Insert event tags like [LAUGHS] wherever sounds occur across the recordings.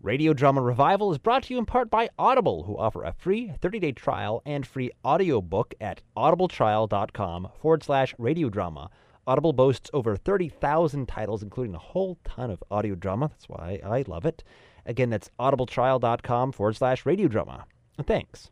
Radio Drama Revival is brought to you in part by Audible, who offer a free 30 day trial and free audiobook at audibletrial.com forward slash radiodrama. Audible boasts over 30,000 titles, including a whole ton of audio drama. That's why I love it. Again, that's audibletrial.com forward slash radiodrama. Thanks.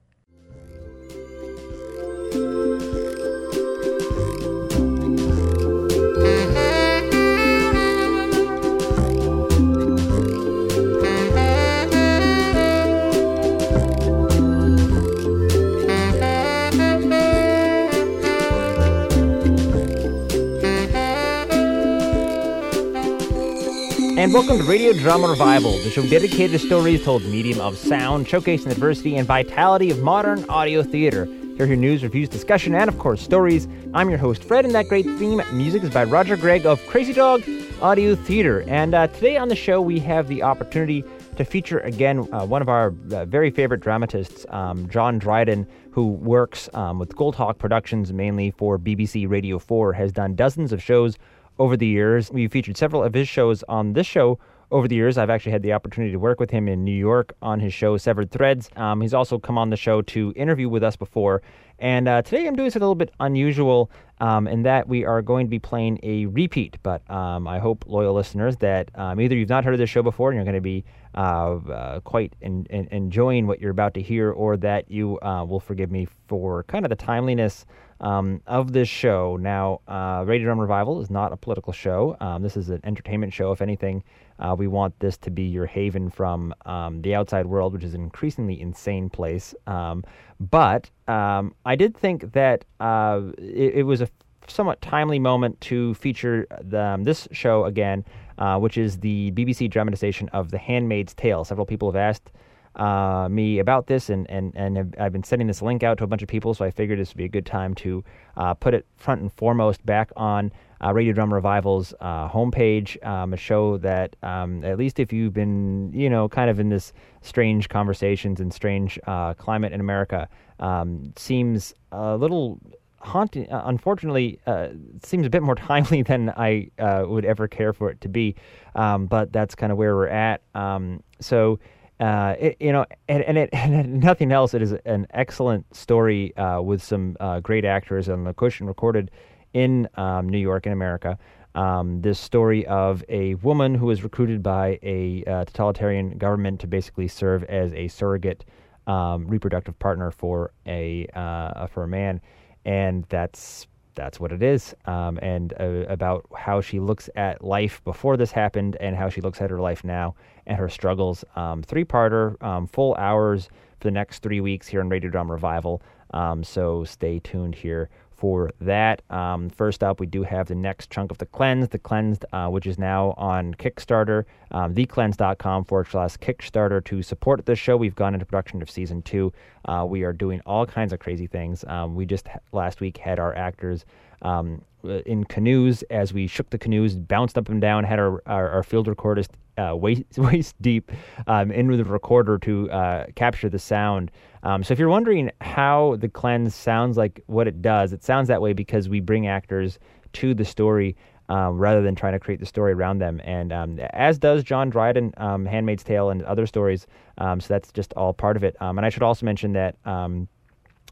And welcome to Radio Drama Revival, the show dedicated to stories told medium of sound, showcasing the diversity and vitality of modern audio theater. Here are news, reviews, discussion, and of course, stories. I'm your host, Fred, and that great theme music is by Roger Gregg of Crazy Dog Audio Theater. And uh, today on the show, we have the opportunity to feature again uh, one of our uh, very favorite dramatists, um, John Dryden, who works um, with Goldhawk Productions mainly for BBC Radio 4, has done dozens of shows over the years. We've featured several of his shows on this show over the years. I've actually had the opportunity to work with him in New York on his show Severed Threads. Um, he's also come on the show to interview with us before. And uh, today I'm doing something a little bit unusual um, in that we are going to be playing a repeat. But um, I hope, loyal listeners, that um, either you've not heard of this show before and you're going to be uh, uh, quite in, in, enjoying what you're about to hear, or that you uh, will forgive me for kind of the timeliness um, of this show. Now, uh, Radio Drama Revival is not a political show. Um, this is an entertainment show. If anything, uh, we want this to be your haven from um, the outside world, which is an increasingly insane place. Um, but um, I did think that uh, it, it, was a somewhat timely moment to feature the, um, this show again, uh, which is the BBC dramatization of The Handmaid's Tale. Several people have asked uh, me about this, and and and I've been sending this link out to a bunch of people. So I figured this would be a good time to uh, put it front and foremost back on uh, Radio Drama Revival's uh, homepage. Um, a show that, um, at least if you've been, you know, kind of in this strange conversations and strange uh, climate in America, um, seems a little haunting. Uh, unfortunately, uh, seems a bit more [LAUGHS] timely than I uh, would ever care for it to be. Um, but that's kind of where we're at. Um, so uh, it, you know, and, and it [LAUGHS] and nothing else. It is an excellent story uh, with some uh, great actors on the cushion recorded in um, New York in America. Um, this story of a woman who was recruited by a uh, totalitarian government to basically serve as a surrogate um, reproductive partner for a uh, for a man, and that's that's what it is, um, and uh, about how she looks at life before this happened and how she looks at her life now and her struggles. Um, three parter, um, full hours for the next three weeks here on Radio Drama Revival. Um, so stay tuned here for that. Um, first up, we do have the next chunk of The Cleansed, The Cleansed, uh, which is now on Kickstarter, um, thecleansed.com forward slash Kickstarter. To support the show, we've gone into production of season two. Uh, we are doing all kinds of crazy things. Um, we just last week had our actors um, in canoes as we shook the canoes, bounced up and down, had our, our, our field recordist uh, [LAUGHS] waist, waist deep um, into the recorder to uh, capture the sound. Um, so if you're wondering how the cleanse sounds like what it does, it sounds that way because we bring actors to the story um, rather than trying to create the story around them. And um, as does John Dryden, um, Handmaid's Tale, and other stories. Um, so that's just all part of it. Um, and I should also mention that um,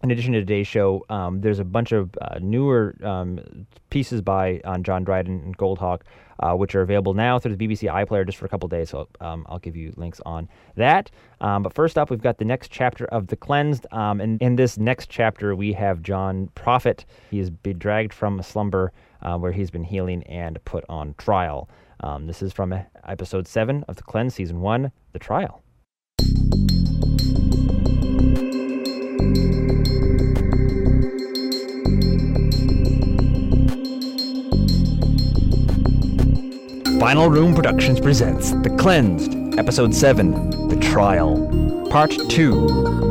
in addition to today's show, there's a bunch of uh, newer pieces by on John Dryden and Goldhawk, uh, which are available now through the BBC iPlayer just for a couple days. So um, I'll give you links on that. Um, but first up, we've got the next chapter of The Cleansed. Um, and in this next chapter, we have John Prophet. He is dragged from a slumber uh, where he's been healing and put on trial. Um, this is from episode 7 of The Cleansed, season 1, The Trial. Final Rune Productions presents The Cleansed, Episode 7 The Trial, Part 2.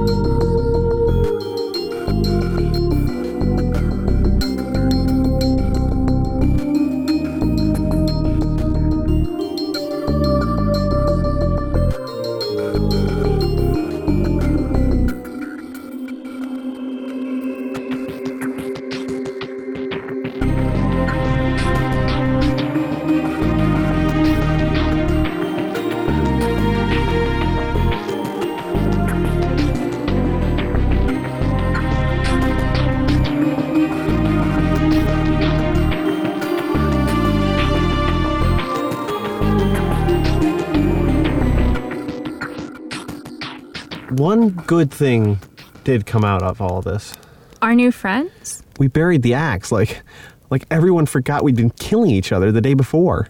Good thing did come out of all this. Our new friends? We buried the axe like like everyone forgot we'd been killing each other the day before.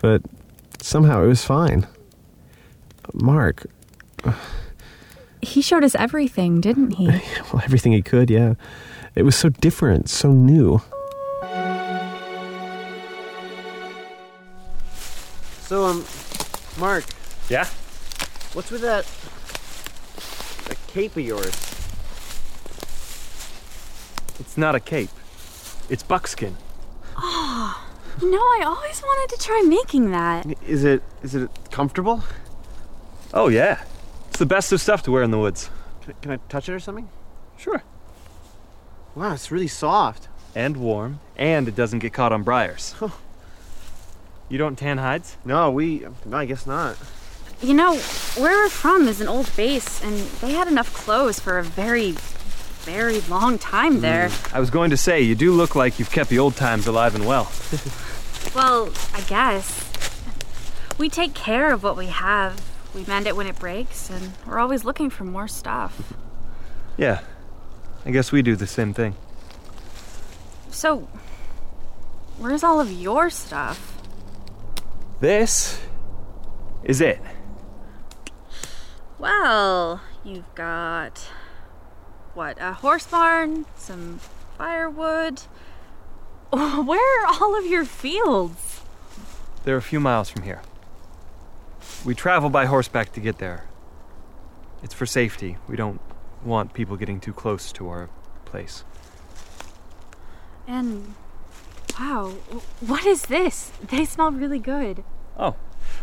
But somehow it was fine. Mark, He showed us everything, didn't he? [LAUGHS] well, everything he could, yeah. It was so different, so new. So, um, Mark, Yeah? what's with that, that cape of yours? It's not a cape. It's buckskin. Oh, no, I always wanted to try making that. Is it is it comfortable? Oh, yeah. It's the best of stuff to wear in the woods. Can, can I touch it or something? Sure. Wow, it's really soft. And warm. And it doesn't get caught on briars. you don't tan hides? No, we. No, I guess not. You know, where we're from is an old base, and they had enough clothes for a very, very long time hmm. there. I was going to say, you do look like you've kept the old times alive and well. [LAUGHS] Well, I guess. We take care of what we have. We mend it when it breaks, and we're always looking for more stuff. Yeah. I guess we do the same thing. So, where's all of your stuff? This is it. Well, you've got what? A horse barn, some firewood. [LAUGHS] Where are all of your fields? They're a few miles from here. We travel by horseback to get there. It's for safety. We don't want people getting too close to our place. And wow, what is this? They smell really good. Oh.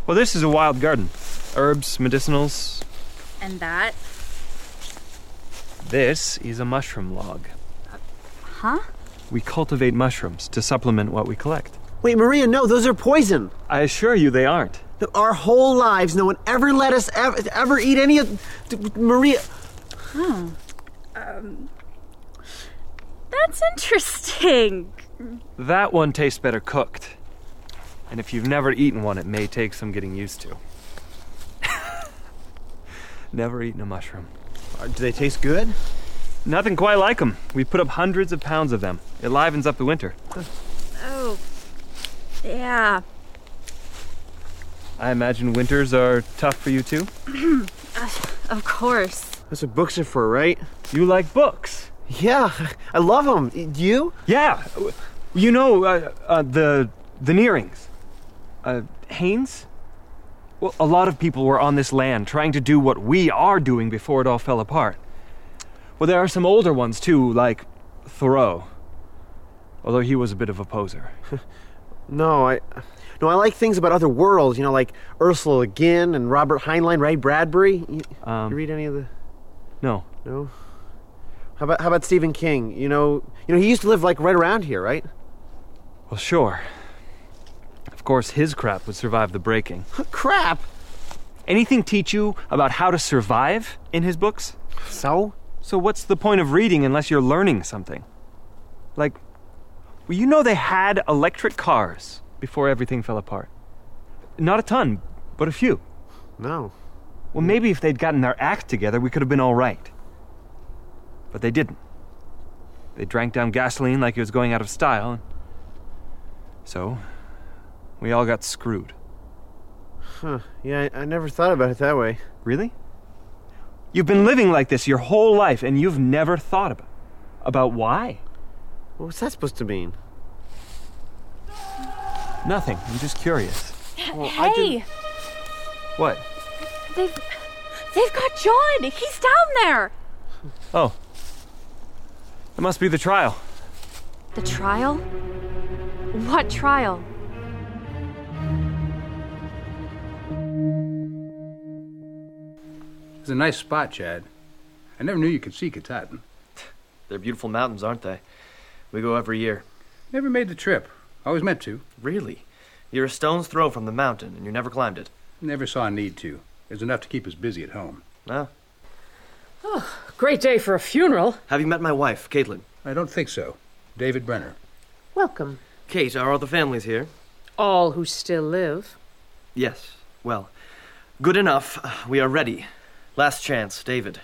Well, this is a wild garden. Herbs, medicinals. And that? This is a mushroom log. Huh? We cultivate mushrooms to supplement what we collect. Wait, Maria, no, those are poison. I assure you they aren't. Our whole lives, no one ever let us ever, ever eat any of. Maria. Huh. Um, that's interesting. That one tastes better cooked. And if you've never eaten one, it may take some getting used to. Never eaten a mushroom. Uh, Do they taste good? Nothing quite like them. We put up hundreds of pounds of them. It livens up the winter. Oh, yeah. I imagine winters are tough for you too. [CLEARS THROAT] Of course. That's what books are for, right? You like books. Yeah, I love them. Do you? Yeah. You know, uh, uh, the the Nearings. Uh, Haynes? Well, a lot of people were on this land trying to do what we are doing before it all fell apart. Well, there are some older ones too, like Thoreau. Although he was a bit of a poser. [LAUGHS] No, I. No, I like things about other worlds. You know, like Ursula Le Guin and Robert Heinlein, Ray Bradbury. You, Um, you read any of the? No. No. How about how about Stephen King? You know, you know he used to live like right around here, right? Well, sure. Of course, his crap would survive the breaking. [LAUGHS] Crap. Anything teach you about how to survive in his books? So? So what's the point of reading unless you're learning something? Like, well, you know they had electric cars before everything fell apart. Not a ton, but a few. No. Well, maybe if they'd gotten their act together, we could have been all right. But they didn't. They drank down gasoline like it was going out of style. and So, we all got screwed. Huh. Yeah, I, I never thought about it that way. Really? You've been living like this your whole life, and you've never thought about about why? What's that supposed to mean? Nothing. I'm just curious. Well, I hey, didn't- What? they've they've got John. He's down there. Oh. It must be the trial. The trial? What trial? It's a nice spot, Chad. I never knew you could see Katahdin. [SIGHS] They're beautiful mountains, aren't they? We go every year. Never made the trip. Always meant to. Really? You're a stone's throw from the mountain, and you never climbed it. Never saw a need to. There's enough to keep us busy at home. No. Oh, great day for a funeral. Have you met my wife, Caitlin? I don't think so. David Brenner. Welcome. Kate, are all the families here? All who still live. Yes. Well, good enough. We are ready. Last chance, David.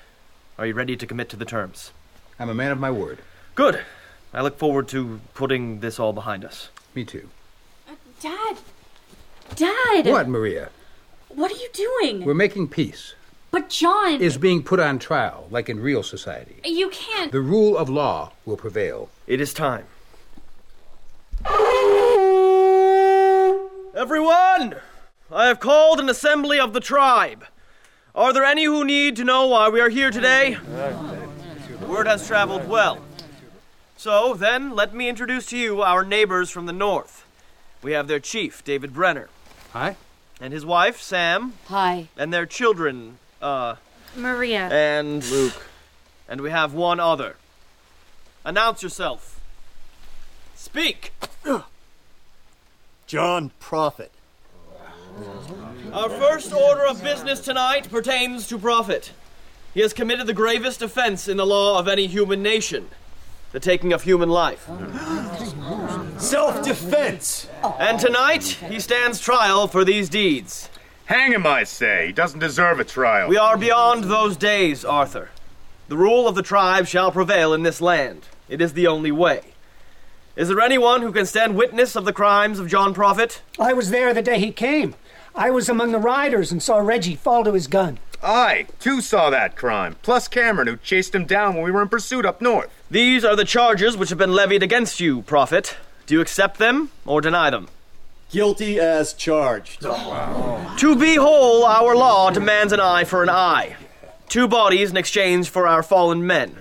Are you ready to commit to the terms? I'm a man of my word. Good. I look forward to putting this all behind us. Me too. Uh, Dad! Dad! What, Maria? What are you doing? We're making peace. But John, Is being put on trial, like in real society. you can't. The rule of law will prevail. It is time. Everyone! I have called an assembly of the tribe. Are there any who need to know why we are here today? The word has traveled well. So, then, let me introduce to you our neighbors from the north. We have their chief, David Brenner, Hi? and his wife, Sam, Hi. and their children, uh, Maria. and Luke. And we have one other. Announce yourself. Speak! John Prophet. Our first order of business tonight pertains to Prophet. He has committed the gravest offense in the law of any human nation the taking of human life. Self defense. And tonight, he stands trial for these deeds. Hang him, I say. He doesn't deserve a trial. We are beyond those days, Arthur. The rule of the tribe shall prevail in this land. It is the only way. Is there anyone who can stand witness of the crimes of John Prophet? I was there the day he came. I was among the riders and saw Reggie fall to his gun. I, too, saw that crime. Plus Cameron, who chased him down when we were in pursuit up north. These are the charges which have been levied against you, Prophet. Do you accept them or deny them? Guilty as charged. Oh, to be whole, our law demands an eye for an eye. Two bodies in exchange for our fallen men.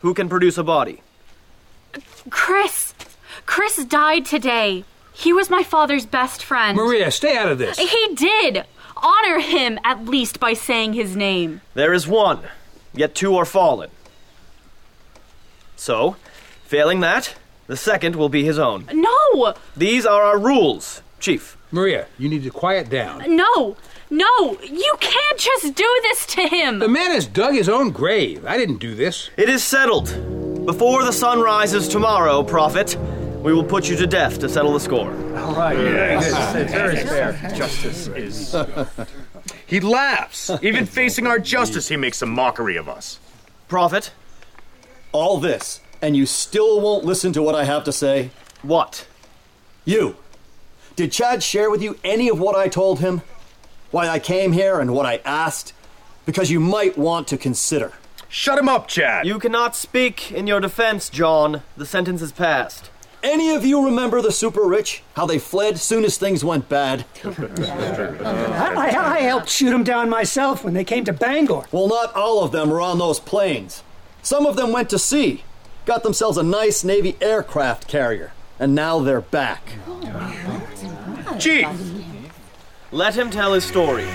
Who can produce a body? Chris! Chris died today. He was my father's best friend. Maria, stay out of this. He did! Honor him at least by saying his name. There is one, yet two are fallen. So, failing that, the second will be his own. No! These are our rules, Chief. Maria, you need to quiet down. No! No! You can't just do this to him! The man has dug his own grave. I didn't do this. It is settled. Before the sun rises tomorrow, Prophet, we will put you to death to settle the score. All right. Yes. Yes. It's very fair. Justice is. he laughs. Even facing our justice, he makes a mockery of us. Prophet, All this, and you still won't listen to what I have to say? what? You. Did Chad share with you any of what I told him? Why I came here and what I asked? Because you might want to consider. Shut him up, Chad. You cannot speak in your defense, John. The sentence is passed. Any of you remember the super rich? How they fled soon as things went bad? I, I, I helped shoot them down myself when they came to Bangor. Well, not all of them were on those planes. Some of them went to sea, got themselves a nice Navy aircraft carrier, and now they're back. Chief, Let him tell his story.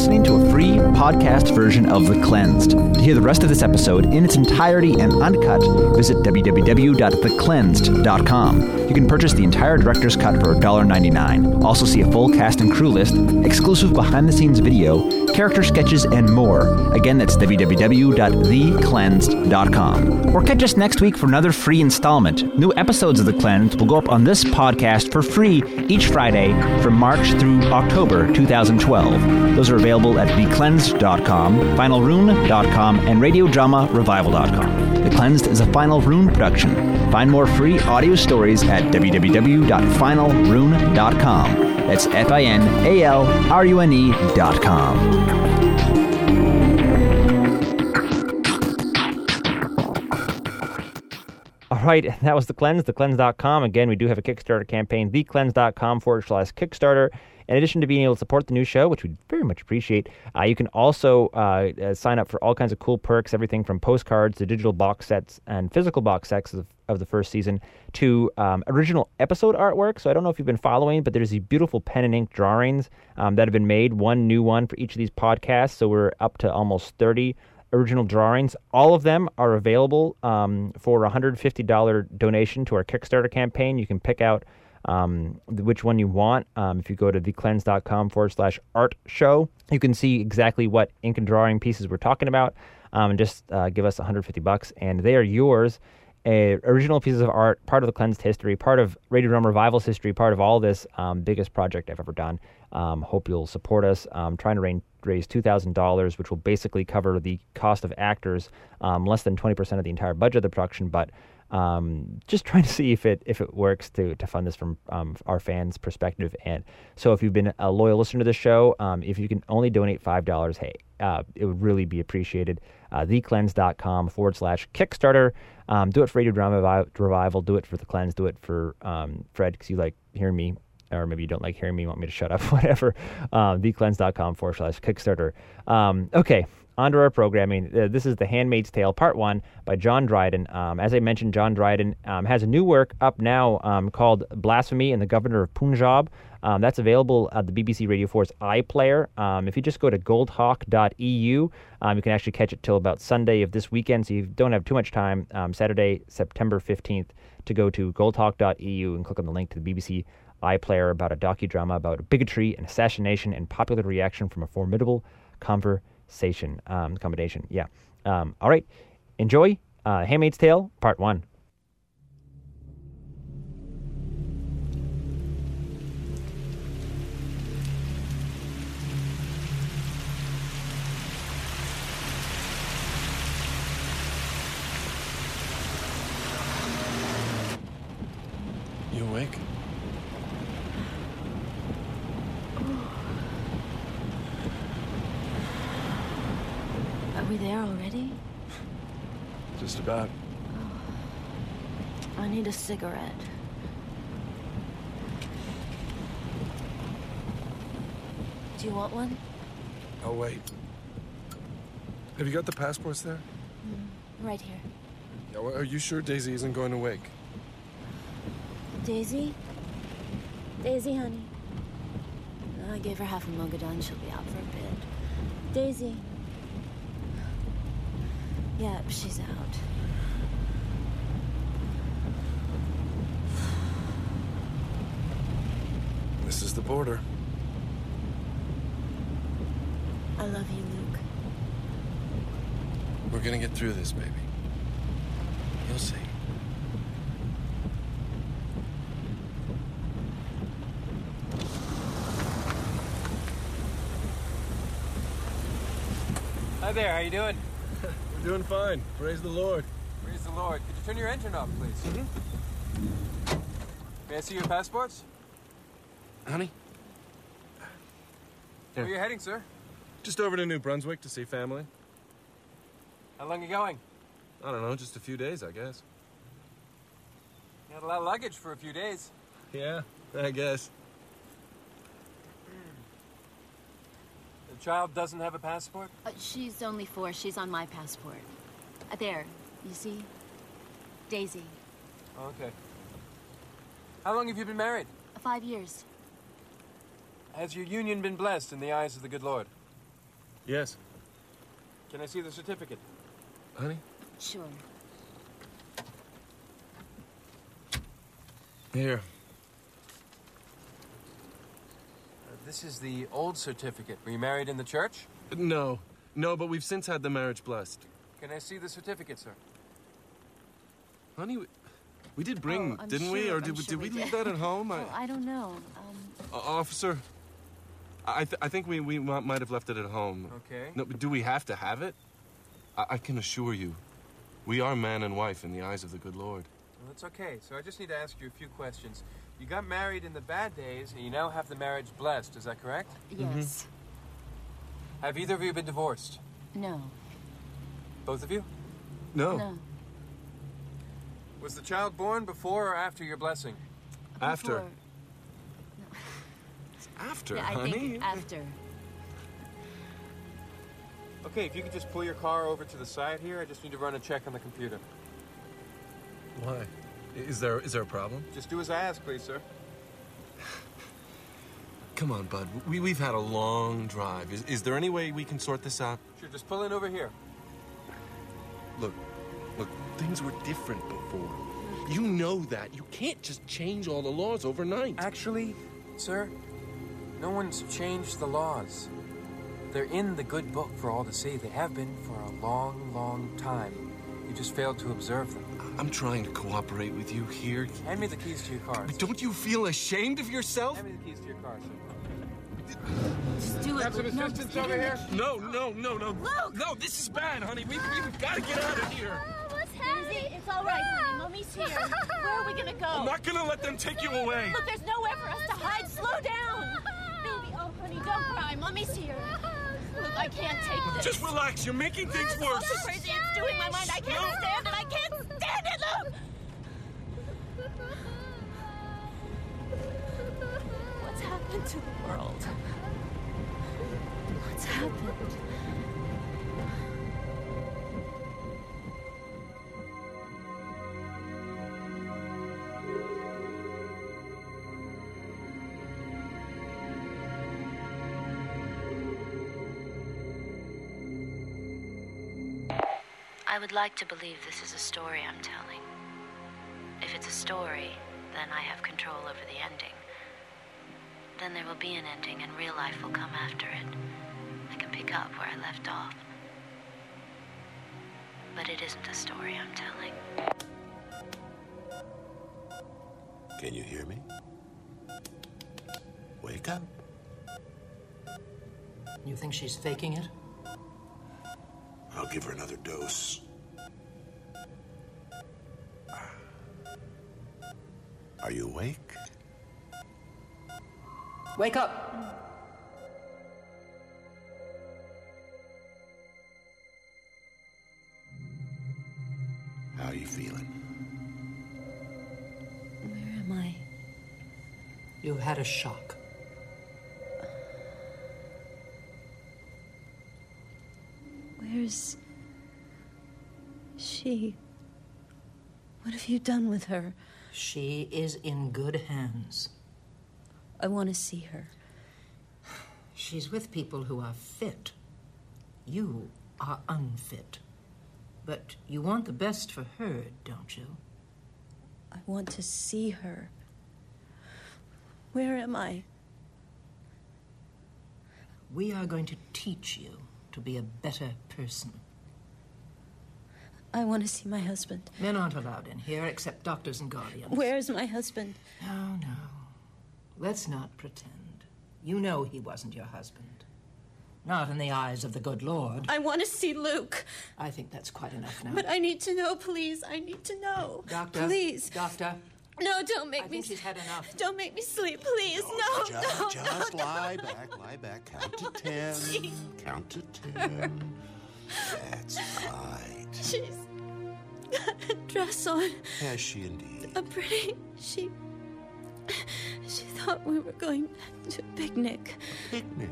Listening to a podcast version of The Cleansed. To hear the rest of this episode in its entirety and uncut, visit www.thecleansed.com. You can purchase the entire director's cut for $1.99. Also see a full cast and crew list, exclusive behind the scenes video, character sketches, and more. Again, that's www.thecleansed.com. Or catch us next week for another free installment. New episodes of The Cleansed will go up on this podcast for free each Friday from March through October 2012. Those are available at thecleansed.com, finalrune.com, and radiodramarevival.com. The Cleansed is a Final Rune production. Find more free audio stories at www.finalrune.com. That's F I N A L R U N E dot com. All right, that was The Cleanse, thecleanse.com. Again, we do have a Kickstarter campaign, thecleanse.com forward slash Kickstarter. In addition to being able to support the new show, which we very much appreciate, uh, you can also uh, uh, sign up for all kinds of cool perks, everything from postcards to digital box sets and physical box sets of, of the first season to um, original episode artwork. So I don't know if you've been following, but there's these beautiful pen and ink drawings um, that have been made, one new one for each of these podcasts. So we're up to almost 30 original drawings. All of them are available um, for a $150 donation to our Kickstarter campaign. You can pick out um, which one you want. Um, if you go to thecleanse.com forward slash art show, you can see exactly what ink and drawing pieces we're talking about. um, and just uh, give us 150 bucks, and they are yours. A original pieces of art, part of the cleansed history, part of Radio Drama Revival's history, part of all this um, biggest project I've ever done. Um, hope you'll support us. Um, trying to rain, raise two thousand dollars, which will basically cover the cost of actors, um, less than twenty percent of the entire budget of the production, but um, just trying to see if it if it works to to fund this from um, our fans' perspective. And so, if you've been a loyal listener to the show, um, if you can only donate five dollars, hey, uh, it would really be appreciated. Uh, thecleanse.com forward slash Kickstarter. Um, do it for Radio Drama Revival. Do it for the Cleanse. Do it for um, Fred because you like hearing me. Or maybe you don't like hearing me, want me to shut up, [LAUGHS] whatever. Um, thecleanse.com forward slash Kickstarter. Um, okay, onto our programming. Uh, this is The Handmaid's Tale, Part 1 by John Dryden. Um, as I mentioned, John Dryden um, has a new work up now um, called Blasphemy and the Governor of Punjab. Um, that's available at the BBC Radio 4's iPlayer. Um, if you just go to goldhawk.eu, um, you can actually catch it till about Sunday of this weekend, so you don't have too much time. Saturday, September 15th, to go to goldhawk.eu and click on the link to the BBC iPlayer about a docudrama about bigotry and assassination and popular reaction from a formidable conversation um, combination. Yeah. Um, all right. Enjoy uh, Handmaid's Tale Part One. We there already? Just about. Oh, I need a cigarette. Do you want one? I'll wait. Have you got the passports there? Mm-hmm. Right here. Yeah, well, are you sure Daisy isn't going to wake? Daisy? Daisy, honey. I gave her half a Mogadon. She'll be out for a bit. Daisy. Yep, she's out. This is the border. I love you, Luke. We're gonna get through this, baby. You'll see. Hi there, how you doing? Doing fine. Praise the Lord. Praise the Lord. Could you turn your engine off, please? Mm-hmm. May I see your passports? Honey? Where are you heading, sir? Just over to New Brunswick to see family. How long are you going? I don't know, just a few days, I guess. You had a lot of luggage for a few days. Yeah, I guess. The child doesn't have a passport? Uh, she's only four. She's on my passport. Uh, there, you see? Daisy. Okay. How long have you been married? Uh, Five years. Has your union been blessed in the eyes of the good Lord? Yes. Can I see the certificate? Honey? Sure. Here. Uh, this is the old certificate. Were you married in the church? No. No, but we've since had the marriage blessed. Can I see the certificate, sir? Honey, we, we did bring, Oh, didn't we? Or did, we sure did we we leave that at home? I, Oh, I don't know. Um, Uh, officer, I, th- I think we, we might have left it at home. Okay. No, but do we have to have it? I, I can assure you, we are man and wife in the eyes of the good Lord. Well, that's okay. So I just need to ask you a few questions. You got married in the bad days, and you now have the marriage blessed. Is that correct? yes. Mm-hmm. Have either of you been divorced? No. Both of you? No. No. Was the child born before or after your blessing? After. Before. After, Yeah, I honey. think after. Okay, if you could just pull your car over to the side here, I just need to run a check on the computer. Why? Is there is there a problem? Just do as I ask, please, sir. [SIGHS] Come on, bud. We, we've had a long drive. Is, is there any way we can sort this out? Sure, just pull in over here. Look, look, things were different before. You know that. You can't just change all the laws overnight. Actually, sir, no one's changed the laws. They're in the good book for all to see. They have been for a long, long time. You just failed to observe them. I'm trying to cooperate with you here. Hand me the keys to your car. But Don't you feel ashamed of yourself? Hand me the keys to your car. Just do it. Have some No, assistance just get over here? No, no, no, no. Luke! No, this is bad, honey. We, we've got to get out of here. Oh, what's happening? It's all right, honey. Mommy's here. Where are we gonna go? I'm not going to let them take you away. Look, there's nowhere for us to hide. Slow down. Baby, oh, honey, don't cry. Mommy's here. I can't take this. Just relax. You're making things It's worse. so crazy. It's doing my mind. I can't stand it. I can't stand it, Luke. What's happened to the world? What's happened? Would like to believe this is a story I'm telling. If it's a story, then I have control over the ending. Then there will be an ending and real life will come after it. I can pick up where I left off. But it isn't a story I'm telling. Can you hear me? Wake up. You think she's faking it? I'll give her another dose. Are you awake? Wake up! How are you feeling? Where am I? You had a shock. Where's she? What have you done with her? She is in good hands. I want to see her. She's with people who are fit. You are unfit. But you want the best for her, don't you? I want to see her. Where am I? We are going to teach you to be a better person. I want to see my husband. Men aren't allowed in here except doctors and guardians. Where's my husband? No, no. Let's not pretend. You know he wasn't your husband. Not in the eyes of the good Lord. I want to see Luke. I think that's quite enough now. But I need to know, please. I need to know. Doctor. Please. Doctor. No, don't make me. I me. think she's had enough. Don't make me sleep, please. No, just, no, just no, lie no. back, lie back. Count to ten. [LAUGHS] Count to ten. That's right. She's got a dress on. Has she indeed? A pretty. She. She thought we were going to a picnic. Picnic?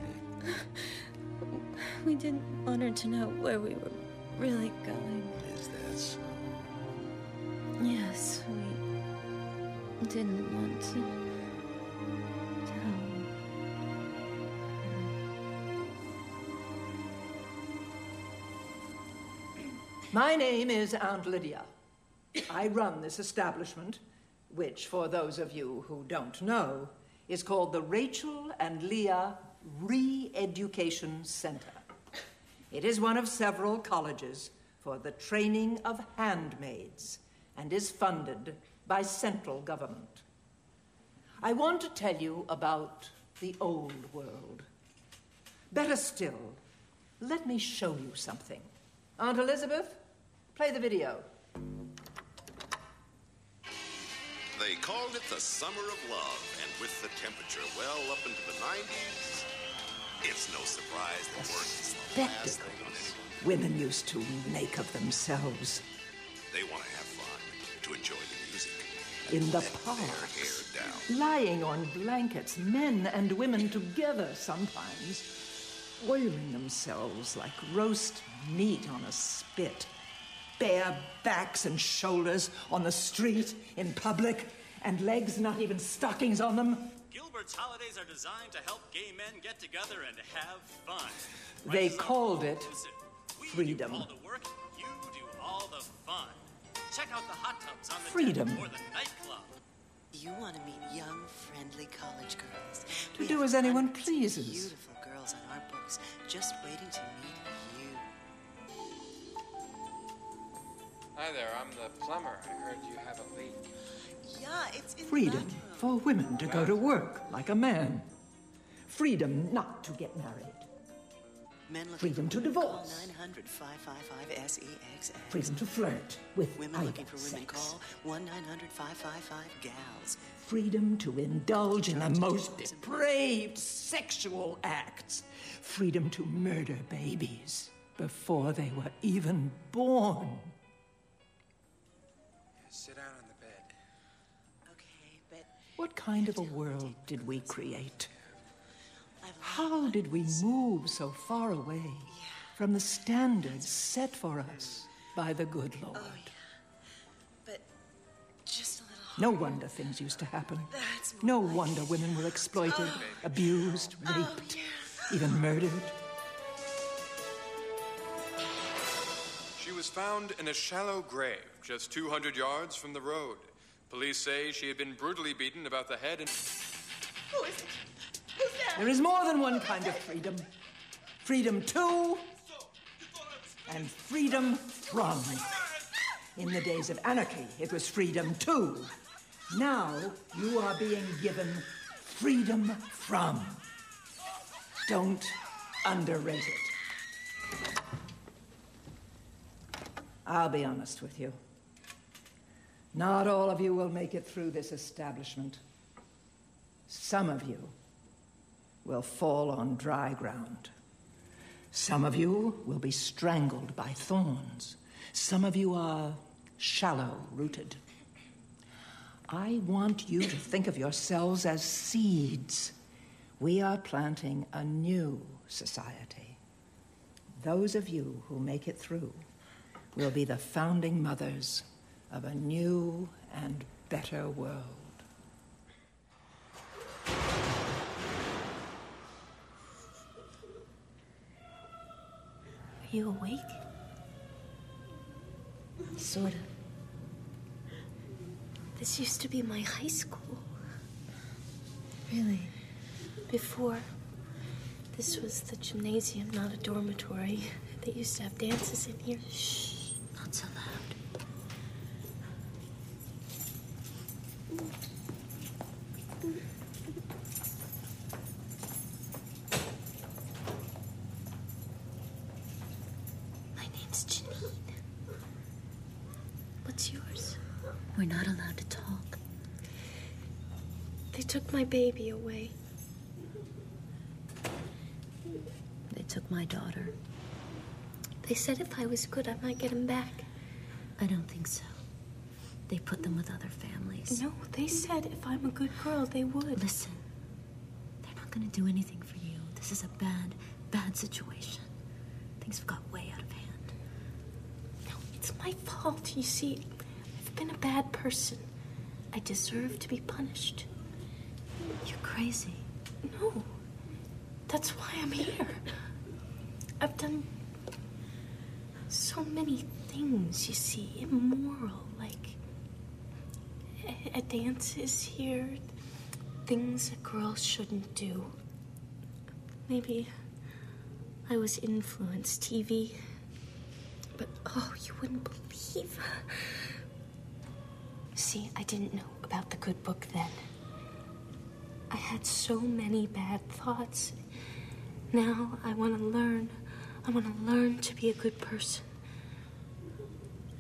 We didn't want her to know where we were really going. Is that so? Yes, we didn't want to My name is Aunt Lydia. I run this establishment, which, for those of you who don't know, is called the Rachel and Leah Re Education Center. It is one of several colleges for the training of handmaids and is funded by central government. I want to tell you about the old world. Better still, let me show you something. Aunt Elizabeth, play the video. They called it the Summer of Love, and with the temperature well up into the 90s, it's no surprise that work is the last thing on anyone's Women used to make of themselves They want to have fun, to enjoy the music. in the down. lying on blankets, men and women together sometimes, oiling themselves like roast meat on a spit, bare backs and shoulders on the street, in public, and legs not even stockings on them. Gilbert's holidays are designed to help gay men get together and have fun. They called it freedom. do all the work, you do all the fun. Check out the hot tubs on the Freedom. deck or the nightclub. You want to meet young, friendly college girls. To do as anyone pleases. Beautiful girls on our books, just waiting to meet you. Hi there, I'm the plumber. I heard you have a leak. Yeah, it's in Freedom for women to go to work like a man. Freedom not to get married. Men looking Freedom for to women, call divorce. 900 555 SEXX. Freedom to flirt with Women looking for women, sex. call 1 900 555 GALS. Freedom to indulge in the most depraved sexual acts. Freedom to murder babies before they were even born. Sit down on the bed. Okay, but What kind of a world did we create? How did we move so far away from the standards set for us by the good Lord? No wonder things used to happen. No wonder women were exploited, oh. abused, oh, raped, even murdered. She was found in a shallow grave just 200 yards from the road. Police say she had been brutally beaten about the head and. Who is it? Who's there? There is more than one kind of freedom freedom to and freedom from. In the days of anarchy, it was freedom to. Now you are being given freedom from. Don't underrate it. I'll be honest with you. Not all of you will make it through this establishment. Some of you will fall on dry ground. Some of you will be strangled by thorns. Some of you are shallow rooted. I want you to think of yourselves as seeds. We are planting a new society. Those of you who make it through will be the founding mothers of a new and better world. Are you awake? Sort of. This used to be my high school. Really? Before, this was the gymnasium, not a dormitory. They used to have dances in here. Shh, not so loud. My name's Janine. What's yours? We're not allowed to talk. They took my baby away. They took my daughter. They said if I was good, I might get him back. I don't think so. They put them with other families. No, they said if I'm a good girl, they would. Listen, they're not going to do anything for you. This is a bad, bad situation. Things have got way out of hand. No, it's my fault. You see, I've been a bad person. I deserve to be punished. You're crazy. No, that's why I'm here. I've done so many things, you see, immoral, like a, a dances here, things a girl shouldn't do. Maybe I was influenced, TV. But oh, you wouldn't believe. See, I didn't know about the good book then. I had so many bad thoughts. Now I want to learn. I want to learn to be a good person.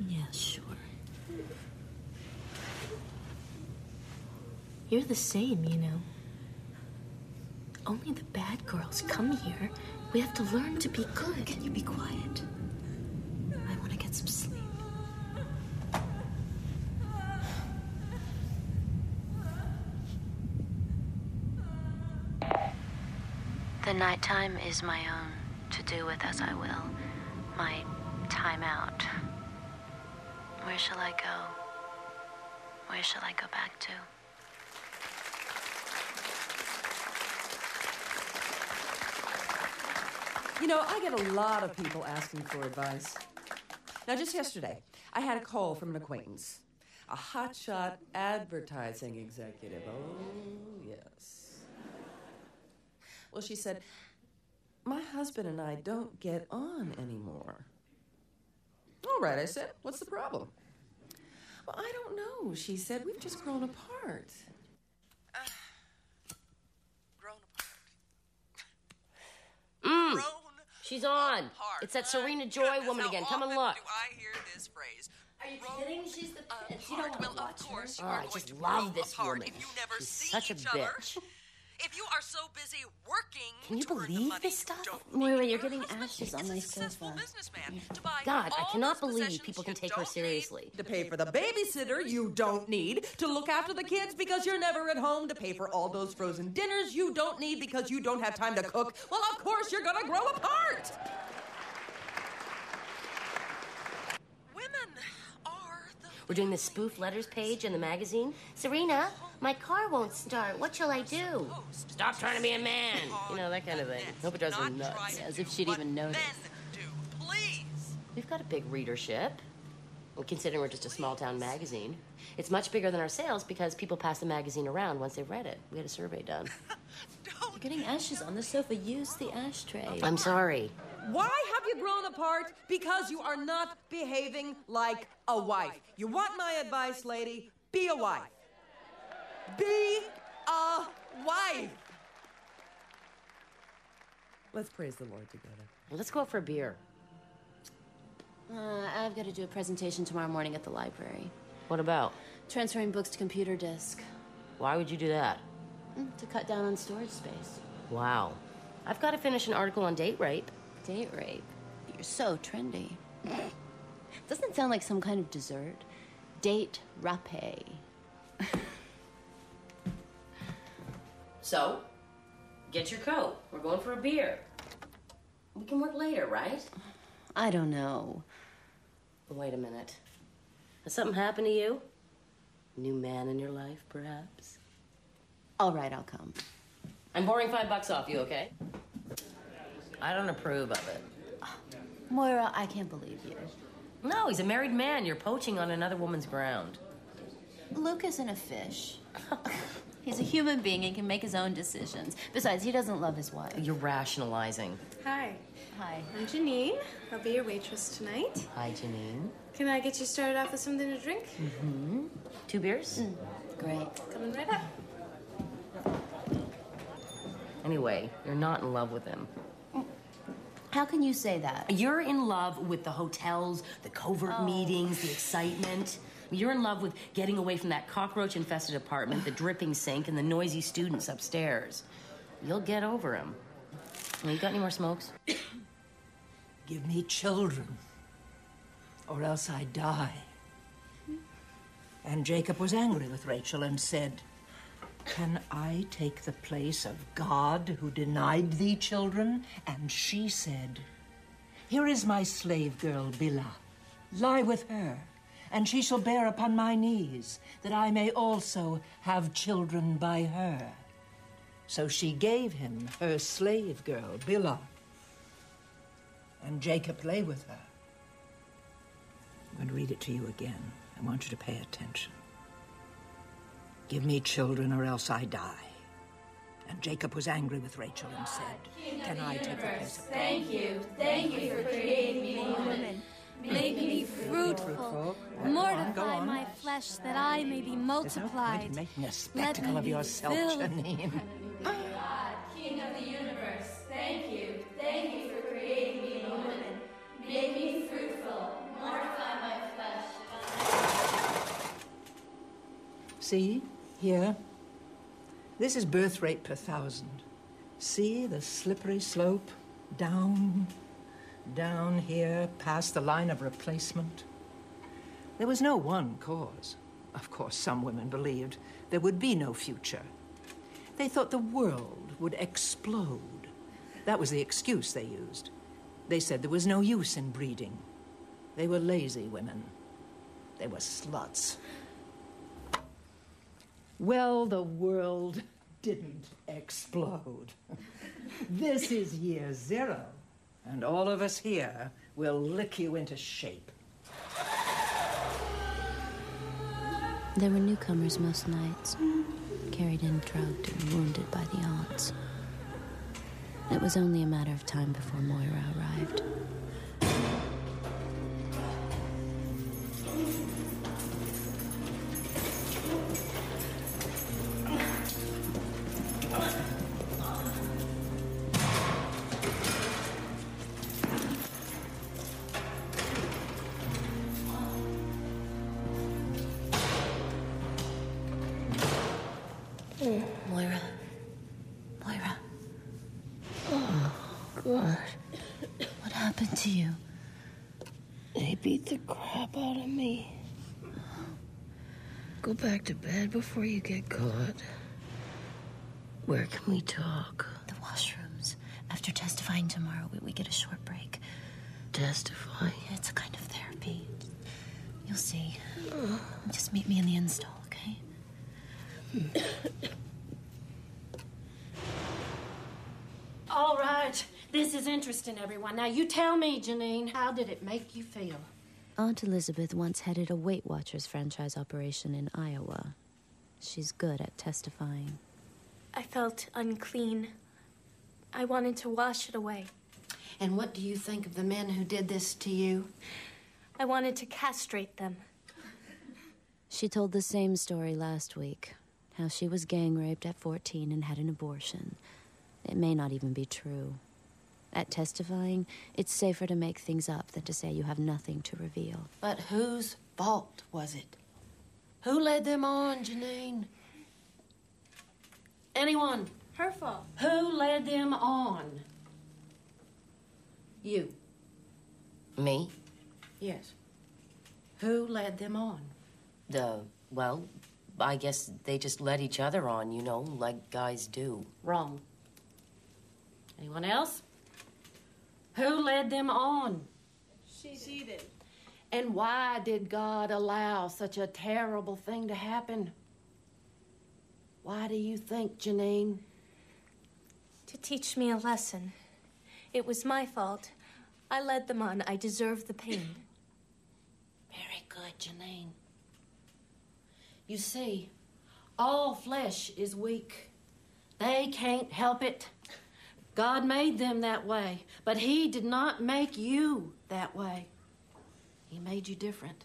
Yeah, sure. You're the same, you know. Only the bad girls come here. We have to learn to be good. Can you be quiet? I want to get some sleep. The nighttime is my own, to do with as I will. My time out. Where shall I go? Where shall I go back to? You know, I get a lot of people asking for advice. Now, just yesterday, I had a call from an acquaintance, a hotshot advertising executive. Oh, yes. Well, she said, My husband and I don't get on anymore. All right, I said. What's the problem? Well, I don't know, she said. We've just grown apart. [SIGHS] Mm. She's on. It's that Serena Joy woman again. Come and look. I hear this phrase? Are you kidding? She's the You don't want well, of course Oh, I just love this woman. She's such a bitch. [LAUGHS] If you are so busy working Can you believe this stuff? Moira, you're getting ashes on my sofa. God, I cannot believe people can take her seriously. to pay for the babysitter you don't need, to look after the kids because you're never at home, to pay for all those frozen dinners you don't need because you don't have time to cook, well, of course you're gonna grow apart. Women are. We're doing the spoof letters page in the magazine. Serena, my car won't start. What shall I do? Stop trying to be a man. You know, that kind of thing. Hope it drives her nuts. As if she'd even notice. We've got a big readership. Well, considering we're just a small town magazine, it's much bigger than our sales because people pass the magazine around once they've read it. We had a survey done. [LAUGHS] You're getting ashes on the sofa. Use the ashtray. I'm sorry. Why have you grown apart? Because you are not behaving like a wife. You want my advice, lady? Be a wife. Be a wife. Let's praise the Lord together. Let's go out for a beer. Uh, I've got to do a presentation tomorrow morning at the library. What about? Transferring books to computer disk. Why would you do that? Mm, To cut down on storage space. Wow. I've got to finish an article on date rape. Date rape? You're so trendy. [LAUGHS] Doesn't sound like some kind of dessert. Date rape. So, get your coat. We're going for a beer. We can work later, right? I don't know. Wait a minute. Has something happened to you? New man in your life, perhaps? All right, I'll come. I'm borrowing five bucks off you, okay? I don't approve of it. Moira, I can't believe you. No, he's a married man. You're poaching on another woman's ground. Luke isn't a fish. [LAUGHS] He's a human being and can make his own decisions. Besides, he doesn't love his wife. You're rationalizing. Hi. Hi. I'm Janine. I'll be your waitress tonight. Hi, Janine. Can I get you started off with something to drink? Mm-hmm. Two beers? Great. Coming right up. Anyway, you're not in love with him. How can you say that? You're in love with the hotels, the covert Oh. meetings, the excitement. You're in love with getting away from that cockroach infested apartment, the dripping sink, and the noisy students upstairs. You'll get over him. Well, you got any more smokes? [COUGHS] Give me children, or else I die. And Jacob was angry with Rachel and said, Can I take the place of God who denied thee children? And she said, Here is my slave girl, Bilhah. Lie with her, and she shall bear upon my knees, that I may also have children by her. So she gave him her slave girl, Bilhah. And Jacob lay with her. I'm going to read it to you again. I want you to pay attention. Give me children, or else I die. And Jacob was angry with Rachel and said, ah, Can I take the place of Thank you. Thank you for creating me a woman. Make me fruitful. Mortify my flesh that I may be There's no point multiplied. making a spectacle of yourself, Janine. [LAUGHS] God, King of the universe, thank you. Thank you for creating me a woman. Make me fruitful. Mortify my flesh. See, here. This is birth rate per thousand. See the slippery slope? Down, down here, past the line of replacement. There was no one cause. Of course, some women believed there would be no future. They thought the world would explode. That was the excuse they used. They said there was no use in breeding. They were lazy women. They were sluts. Well, the world [LAUGHS] didn't explode. [LAUGHS] this is year zero, and all of us here will lick you into shape. There were newcomers most nights, carried in drugged and wounded by the odds. It was only a matter of time before Moira arrived. God. What happened to you? They beat the crap out of me. Go back to bed before you get caught. Where can we talk? The washrooms. After testifying tomorrow, we, we get a short break. Testify? Yeah, it's a kind of therapy. You'll see. Just meet me in the install, okay? [CLEARS THROAT] All right. This is interesting, everyone. Now, you tell me, Janine, how did it make you feel? Aunt Elizabeth once headed a Weight Watchers franchise operation in Iowa. She's good at testifying. I felt unclean. I wanted to wash it away. And what do you think of the men who did this to you? I wanted to castrate them. She told the same story last week how she was gang raped at 14 and had an abortion. It may not even be true. At testifying, it's safer to make things up than to say you have nothing to reveal. But whose fault was it? Who led them on, Janine? Anyone? Her fault. Who led them on? You. Me? Yes. Who led them on? The, well, I guess they just led each other on, you know, like guys do. Wrong. Anyone else? Who led them on? She, she did. And why did God allow such a terrible thing to happen? Why do you think, Janine? To teach me a lesson. It was my fault. I led them on. I deserve the pain. [CLEARS THROAT] Very good, Janine. You see, all flesh is weak. They can't help it. God made them that way, but He did not make you that way. He made you different.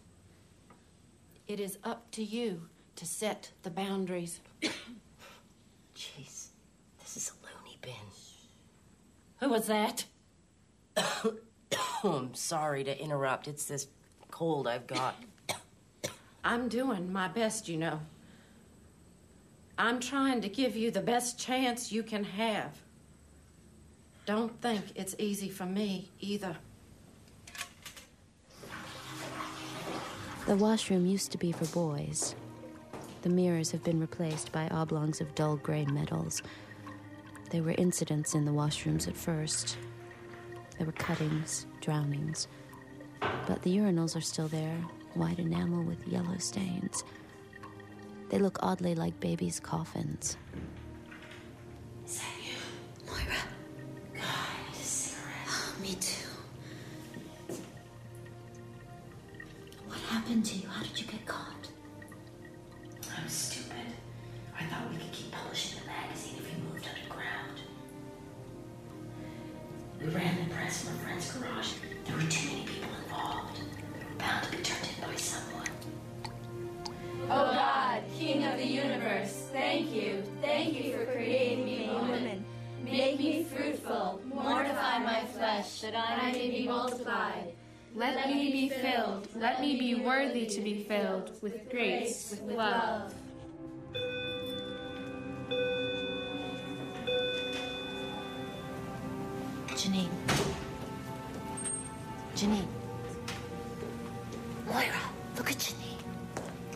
It is up to you to set the boundaries. [COUGHS] Jeez, this is a loony bin. Who was that? [COUGHS] I'm sorry to interrupt. It's this cold I've got. [COUGHS] I'm doing my best, you know. I'm trying to give you the best chance you can have. Don't think it's easy for me either. The washroom used to be for boys. The mirrors have been replaced by oblongs of dull gray metals. There were incidents in the washrooms at first. There were cuttings, drownings. But the urinals are still there, white enamel with yellow stains. They look oddly like babies' coffins. Me too. What happened to you? How did you filled with grace, with love. Janine. Janine. Moira, look at Janine.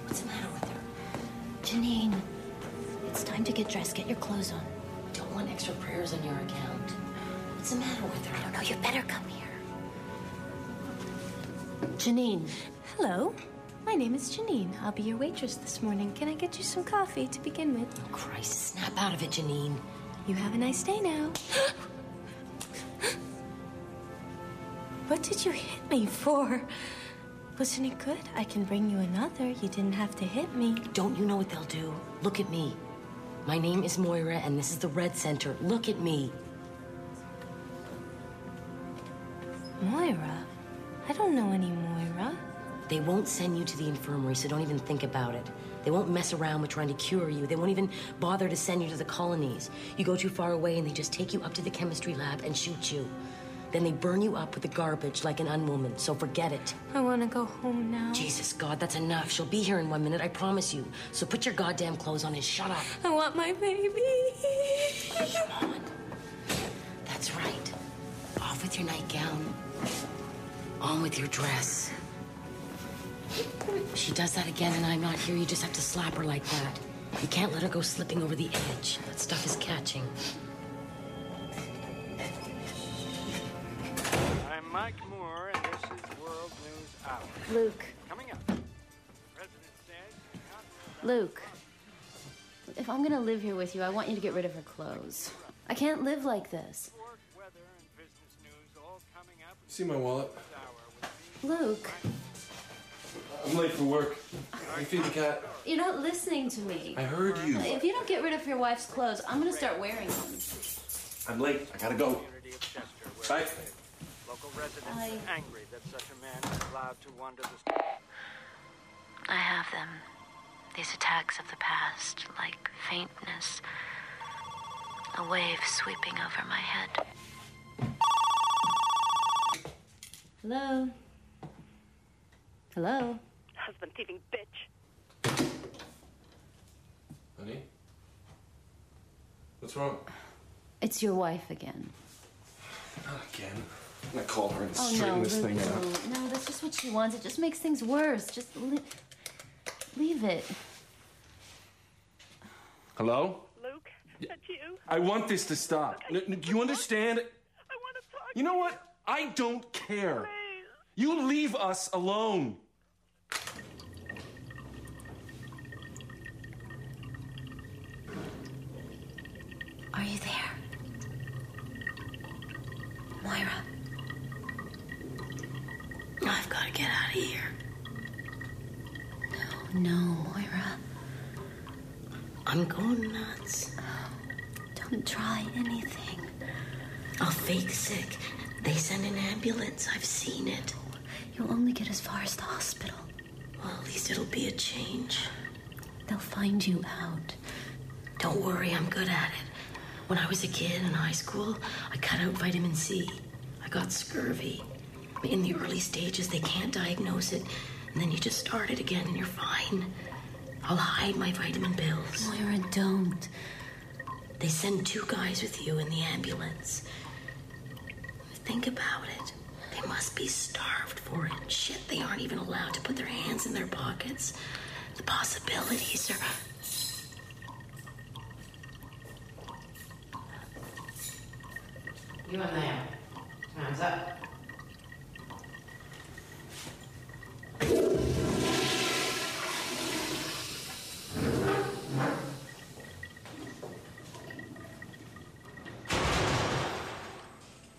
What's the matter with her? Janine, it's time to get dressed. Get your clothes on. Don't want extra prayers on your account. What's the matter with her? I don't know. You better come here. Janine. Hello. My name is Janine. I'll be your waitress this morning. Can I get you some coffee to begin with? Oh, Christ, snap out of it, Janine. You have a nice day now. what did you hit me for? Wasn't it good? I can bring you another. You didn't have to hit me. Don't you know what they'll do? Look at me. My name is Moira, and this is the Red Center. Look at me. Moira? I don't know any Moira. They won't send you to the infirmary, so don't even think about it. They won't mess around with trying to cure you. They won't even bother to send you to the colonies. You go too far away and they just take you up to the chemistry lab and shoot you. Then they burn you up with the garbage like an unwoman, so forget it. I want to go home now. Jesus, God, that's enough. She'll be here in one minute, I promise you. So put your goddamn clothes on and shut up. I want my baby. Come on. That's right. Off with your nightgown. On with your dress. She does that again and I'm not here. You just have to slap her like that. You can't let her go slipping over the edge. That stuff is catching. I'm Mike Moore, and this is World News Hour. Luke. Coming up, President says Luke. If I'm gonna live here with you, I want you to get rid of her clothes. I can't live like this. See my wallet? Luke, I'm late for work. I feed the cat. you're not listening to me. I heard you. If you don't get rid of your wife's clothes, I'm gonna start wearing them. I'm late. I gotta go. Bye. local residents I- are angry that such a man is allowed to wander the. I have them. These attacks of the past, like faintness. A wave sweeping over my head. Hello? Hello? Husband thieving bitch. Honey? What's wrong? It's your wife again. Not again. I'm gonna call her and Oh straighten no, this Luke, thing out. no, no, that's just what she wants. It just makes things worse. Just li- leave it. Hello? Luke, that's you. I want this to stop. N- n- do you understand? I want to talk. You know what? I don't care. You leave us alone. Are you there? Moira. I've got to get out of here. No, no, Moira. I'm going nuts. Don't try anything. I'll fake sick. They send an ambulance. I've seen it. You'll only get as far as the hospital. Well, at least it'll be a change. They'll find you out. Don't worry, I'm good at it. When I was a kid in high school, I cut out vitamin C. I got scurvy. In the early stages, they can't diagnose it, and then you just start it again and you're fine. I'll hide my vitamin pills. Moira, don't. They send two guys with you in the ambulance. Think about it. They must be starved for it. Shit, they aren't even allowed to put their hands in their pockets. The possibilities are. You and them. Time's up.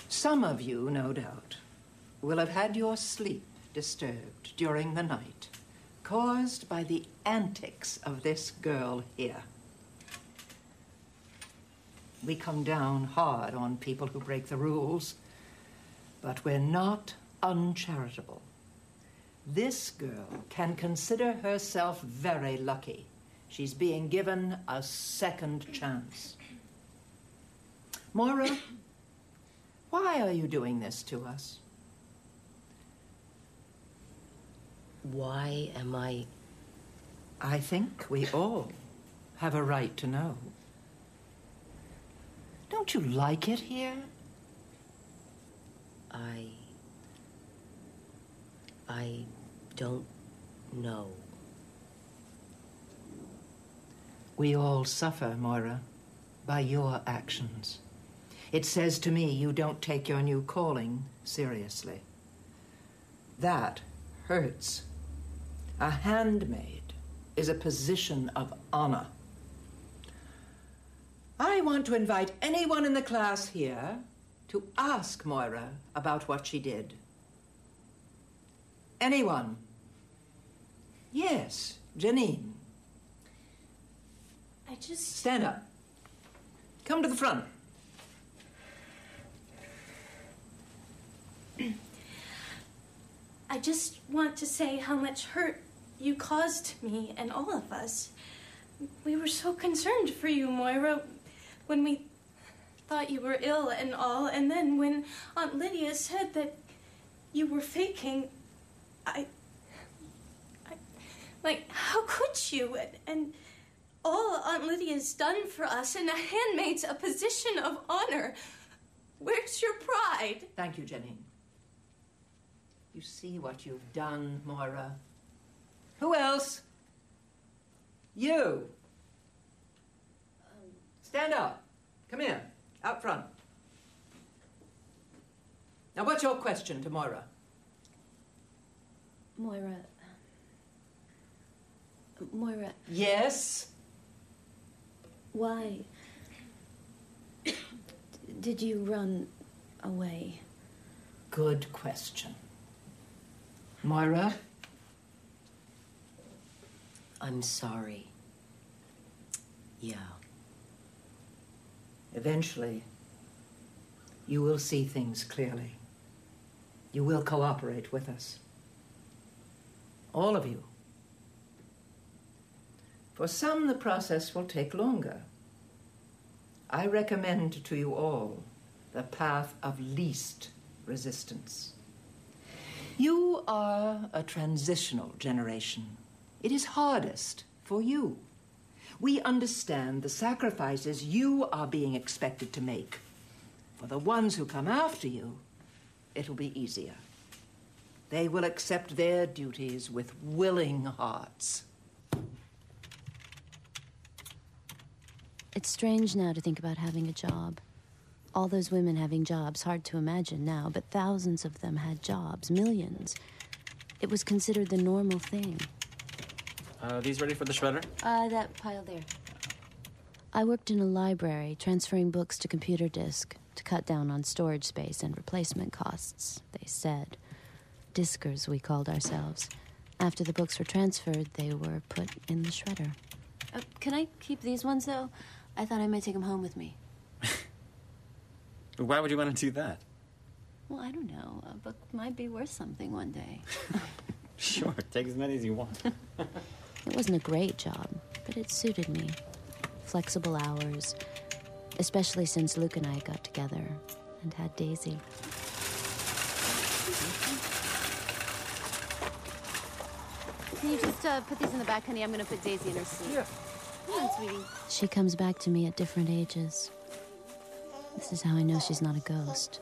Some of you, no doubt, will have had your sleep disturbed during the night, caused by the antics of this girl here. We come down hard on people who break the rules, but we're not uncharitable. This girl can consider herself very lucky. She's being given a second chance. Moira, why are you doing this to us? Why am I. I think we all have a right to know. Don't you like it here? I. I don't know. We all suffer, Moira, by your actions. It says to me you don't take your new calling seriously. That hurts. A handmaid is a position of honor. I want to invite anyone in the class here to ask Moira about what she did. Anyone? Yes, Janine. I just. Stand up. Come to the front. [CLEARS THROAT] I just want to say how much hurt you caused me and all of us. We were so concerned for you, Moira, when we thought you were ill and all, and then when Aunt Lydia said that you were faking, I. I like, how could you? And, and all Aunt Lydia's done for us, and a handmaid's a position of honor. Where's your pride? Thank you, Janine. You see what you've done, Moira. Who else? You. Stand up. Come here. Out front. Now, what's your question to Moira? Moira. Moira, Yes? why [COUGHS] did you run away? Good question. Moira? I'm sorry. Yeah. Eventually, you will see things clearly. You will cooperate with us. All of you. For some, the process will take longer. I recommend to you all the path of least resistance. You are a transitional generation. It is hardest for you. We understand the sacrifices you are being expected to make. For the ones who come after you, it'll be easier. They will accept their duties with willing hearts. It's strange now to think about having a job. All those women having jobs, hard to imagine now, but thousands of them had jobs, millions. It was considered the normal thing. Uh, these ready for the shredder? Uh, that pile there. I worked in a library, transferring books to computer disk to cut down on storage space and replacement costs, they said. Diskers, we called ourselves. After the books were transferred, they were put in the shredder. Uh, can I keep these ones, though? I thought I might take them home with me. [LAUGHS] Why would you want to do that? Well, I don't know. A book might be worth something one day. [LAUGHS] Sure, take as many as you want. [LAUGHS] It wasn't a great job, but it suited me. Flexible hours, especially since Luke and I got together and had Daisy. Can you just uh, put these in the back, honey? I'm gonna put Daisy in her seat. Yeah. Come on, sweetie. She comes back to me at different ages. This is how I know she's not a ghost.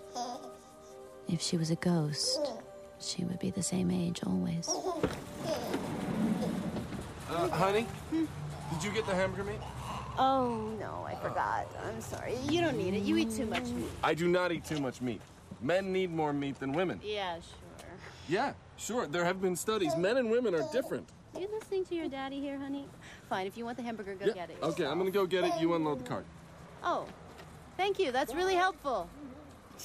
If she was a ghost, she would be the same age always. Uh, honey, did you get the hamburger meat? Oh no, I forgot. I'm sorry. You don't need it. You eat too much meat. I do not eat too much meat. Men need more meat than women. Yeah, sure. Yeah, sure. There have been studies. Men and women are different. Are you listening to your daddy here, honey? Fine. If you want the hamburger, go Yeah, get it. Okay, I'm gonna go get it. You unload the cart. Oh, thank you. That's really helpful. It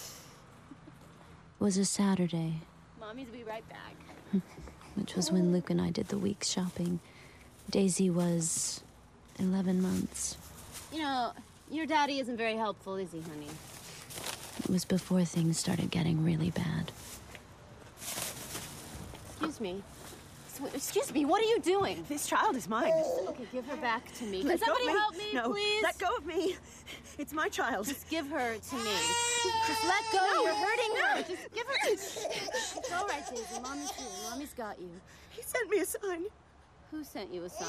was a Saturday, Mommy's be right back. [LAUGHS] which was when Luke and I did the week's shopping. Daisy was 11 months. You know, your daddy isn't very helpful, is he, honey? It was before things started getting really bad. Excuse me. Excuse me, what are you doing? This child is mine. Okay, give her back to me. Let Can go of somebody me. help me, No, please? let go of me. It's my child. Just give her to me. [LAUGHS] Just let go. No, You're hurting no. her. Just give her. It's all right, Daisy. Mommy's here. Mommy's got you. He sent me a sign. Who sent you a sign?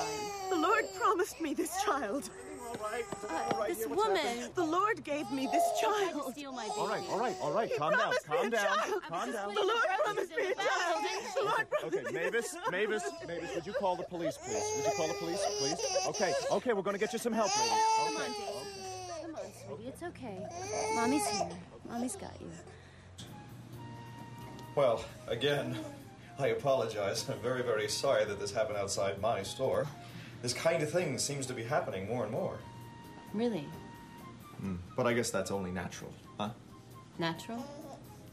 The Lord promised me this child. Uh, this woman. The Lord gave me this tried to child. steal my All right, all right, all right. He Calm down, promised me calm a down, child. calm down. The Lord promised me a child. The Lord promised Okay, Mavis, Mavis, Mavis, would you call the police, please? Would you call the police, please? Okay, okay, we're gonna get you some help, lady. Come on, Okay. Come on, sweetie. It's okay. Mommy's here. Mommy's got you. Well, again, I apologize. I'm very, very sorry that this happened outside my store. This kind of thing seems to be happening more and more. Really? Hmm, But I guess that's only natural, huh? Natural?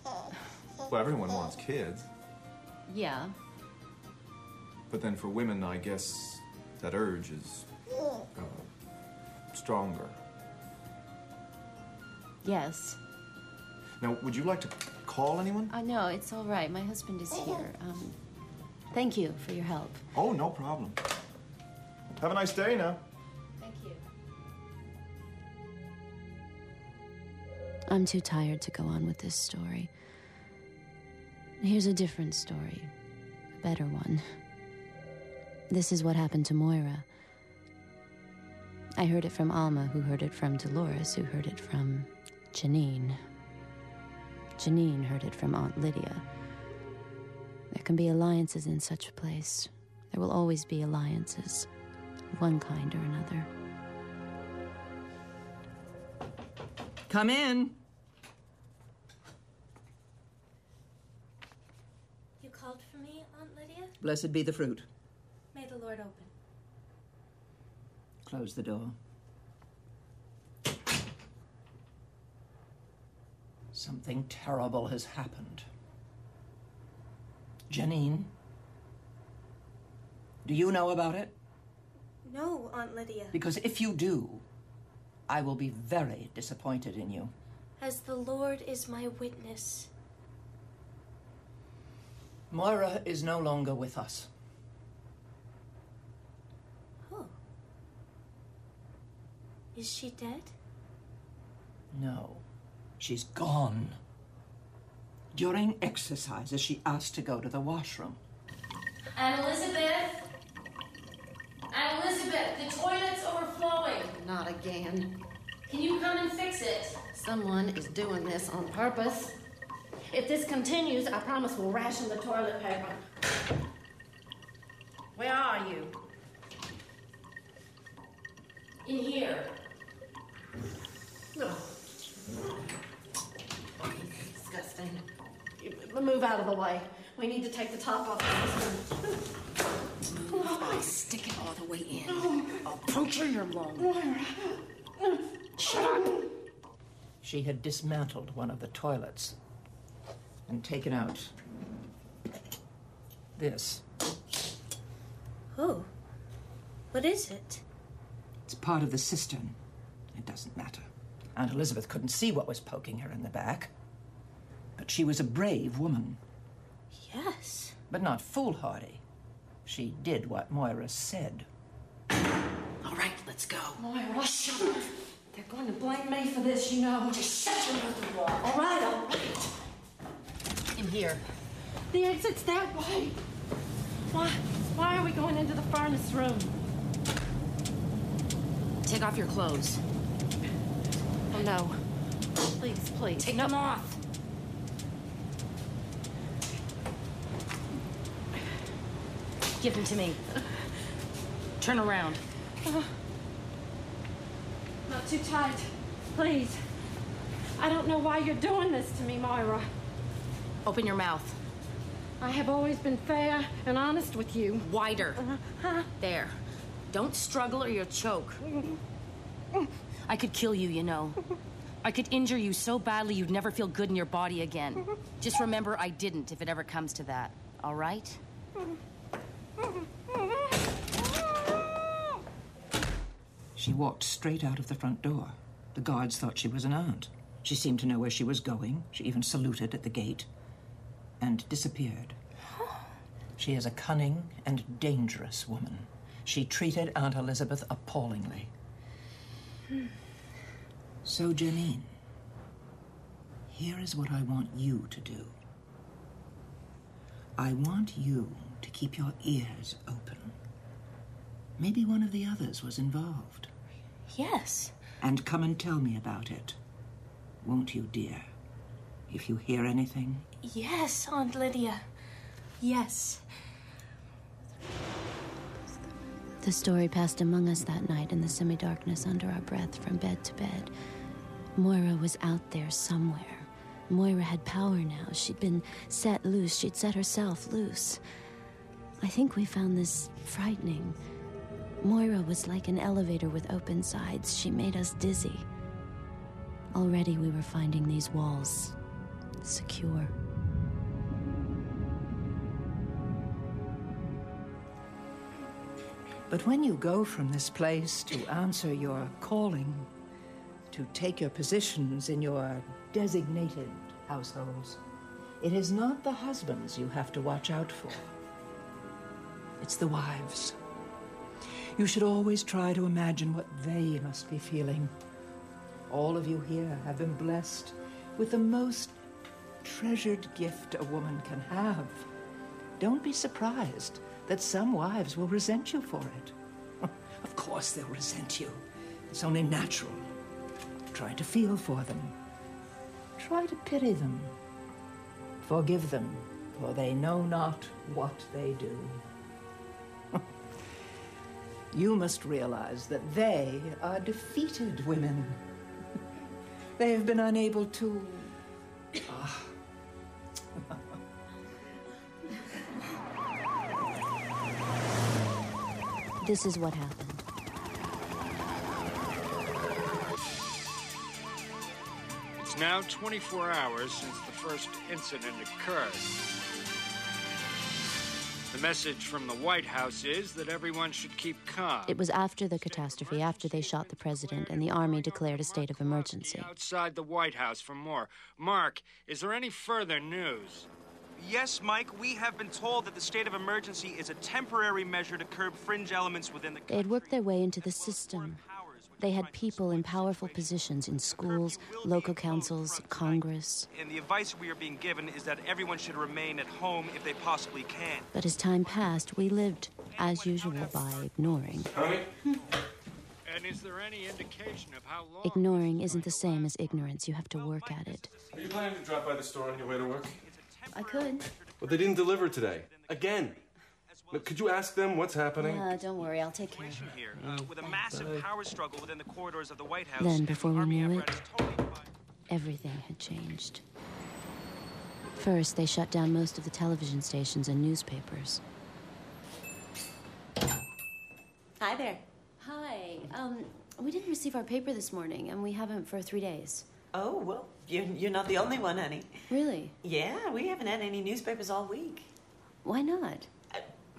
Well, everyone wants kids. Yeah. But then for women, I guess that urge is uh, stronger. Yes. Now, would you like to call anyone? Uh, no, it's all right. My husband is here. Um, thank you for your help. Oh, no problem. Have a nice day now. Thank you. I'm too tired to go on with this story. Here's a different story, a better one. This is what happened to Moira. I heard it from Alma, who heard it from Dolores, who heard it from Janine. Janine heard it from Aunt Lydia. There can be alliances in such a place. There will always be alliances, one kind or another. Come in. You called for me, Aunt Lydia? Blessed be the fruit. May the Lord open. Close the door. Something terrible has happened. Janine, do you know about it? No, Aunt Lydia. Because if you do, I will be very disappointed in you. As the Lord is my witness. Moira is no longer with us. Oh. Is she dead? No, she's gone. During exercises, she asked to go to the washroom. Aunt Elizabeth? Aunt Elizabeth, the toilet's overflowing. Not again. Can you come and fix it? Someone is doing this on purpose. If this continues, I promise we'll ration the toilet paper. Where are you? In here. No. Disgusting. Move out of the way. We need to take the top off this one. I stick it all the way in. I'll puncture your lung. Shut up! She had dismantled one of the toilets and taken out this. Oh. What is it? It's part of the cistern. It doesn't matter. Aunt Elizabeth couldn't see what was poking her in the back. But she was a brave woman. Yes. But not foolhardy. She did what Moira said. All right, let's go. Moira, shut up. They're going to blame me for this, you know. Just shut your mouth and walk. All right, all right. In here. The exit's that way. Why, why are we going into the furnace room? Take off your clothes. Oh, no. Please, please. Take no. them off. Give them to me. Turn around. Uh, not too tight. Please. I don't know why you're doing this to me, Moira. Open your mouth. I have always been fair and honest with you. Wider. Uh-huh. There. Don't struggle or you'll choke. I could kill you, you know. I could injure you so badly you'd never feel good in your body again. Just remember I didn't if it ever comes to that. All right? She walked straight out of the front door. The guards thought she was an aunt. She seemed to know where she was going. She even saluted at the gate and disappeared. She is a cunning and dangerous woman. She treated Aunt Elizabeth appallingly. So, Janine, here is what I want you to do. I want you to keep your ears open. Maybe one of the others was involved. Yes. And come and tell me about it. Won't you, dear? If you hear anything, Yes, Aunt Lydia. Yes. The story passed among us that night in the semi darkness under our breath from bed to bed. Moira was out there somewhere. Moira had power now. She'd been set loose. She'd set herself loose. I think we found this frightening. Moira was like an elevator with open sides. She made us dizzy. Already we were finding these walls secure. But when you go from this place to answer your calling, to take your positions in your designated households, It is not the husbands you have to watch out for. It's the wives. You should always try to imagine what they must be feeling. All of you here have been blessed with the most treasured gift a woman can have. Don't be surprised that some wives will resent you for it. [LAUGHS] Of course, they'll resent you. It's only natural. Try to feel for them. Try to pity them. Forgive them, for they know not what they do. You must realize that they are defeated women. They have been unable to. Ah. This is what happened. It's now 24 hours since the first incident occurred. The message from the White House is that everyone should keep calm. It was after the catastrophe, after they shot the president, and the army declared a state of emergency. Outside the White House for more. Mark, is there any further news? Yes, Mike, we have been told that the state of emergency is a temporary measure to curb fringe elements within the country. They had worked their way into the system. They had people in powerful positions in schools, local councils, Congress. And the advice we are being given is that everyone should remain at home if they possibly can. But as time passed, we lived, as usual, by ignoring. And is there any indication of how long? Ignoring isn't the same as ignorance. You have to work at it. Are you planning to drop by the store on your way to work? I could. Well, they didn't deliver today. Again. Look, could you ask them what's happening? Uh, don't worry, I'll take care of it. Here, uh, with a massive power struggle within the corridors of the White House. Then, before we knew it, everything had changed. First, they shut down most of the television stations and newspapers. Hi there. Hi. Um, we didn't receive our paper this morning, and we haven't for three days. Oh, well, you're, you're not the only one, honey. Really? Yeah, we haven't had any newspapers all week. Why not?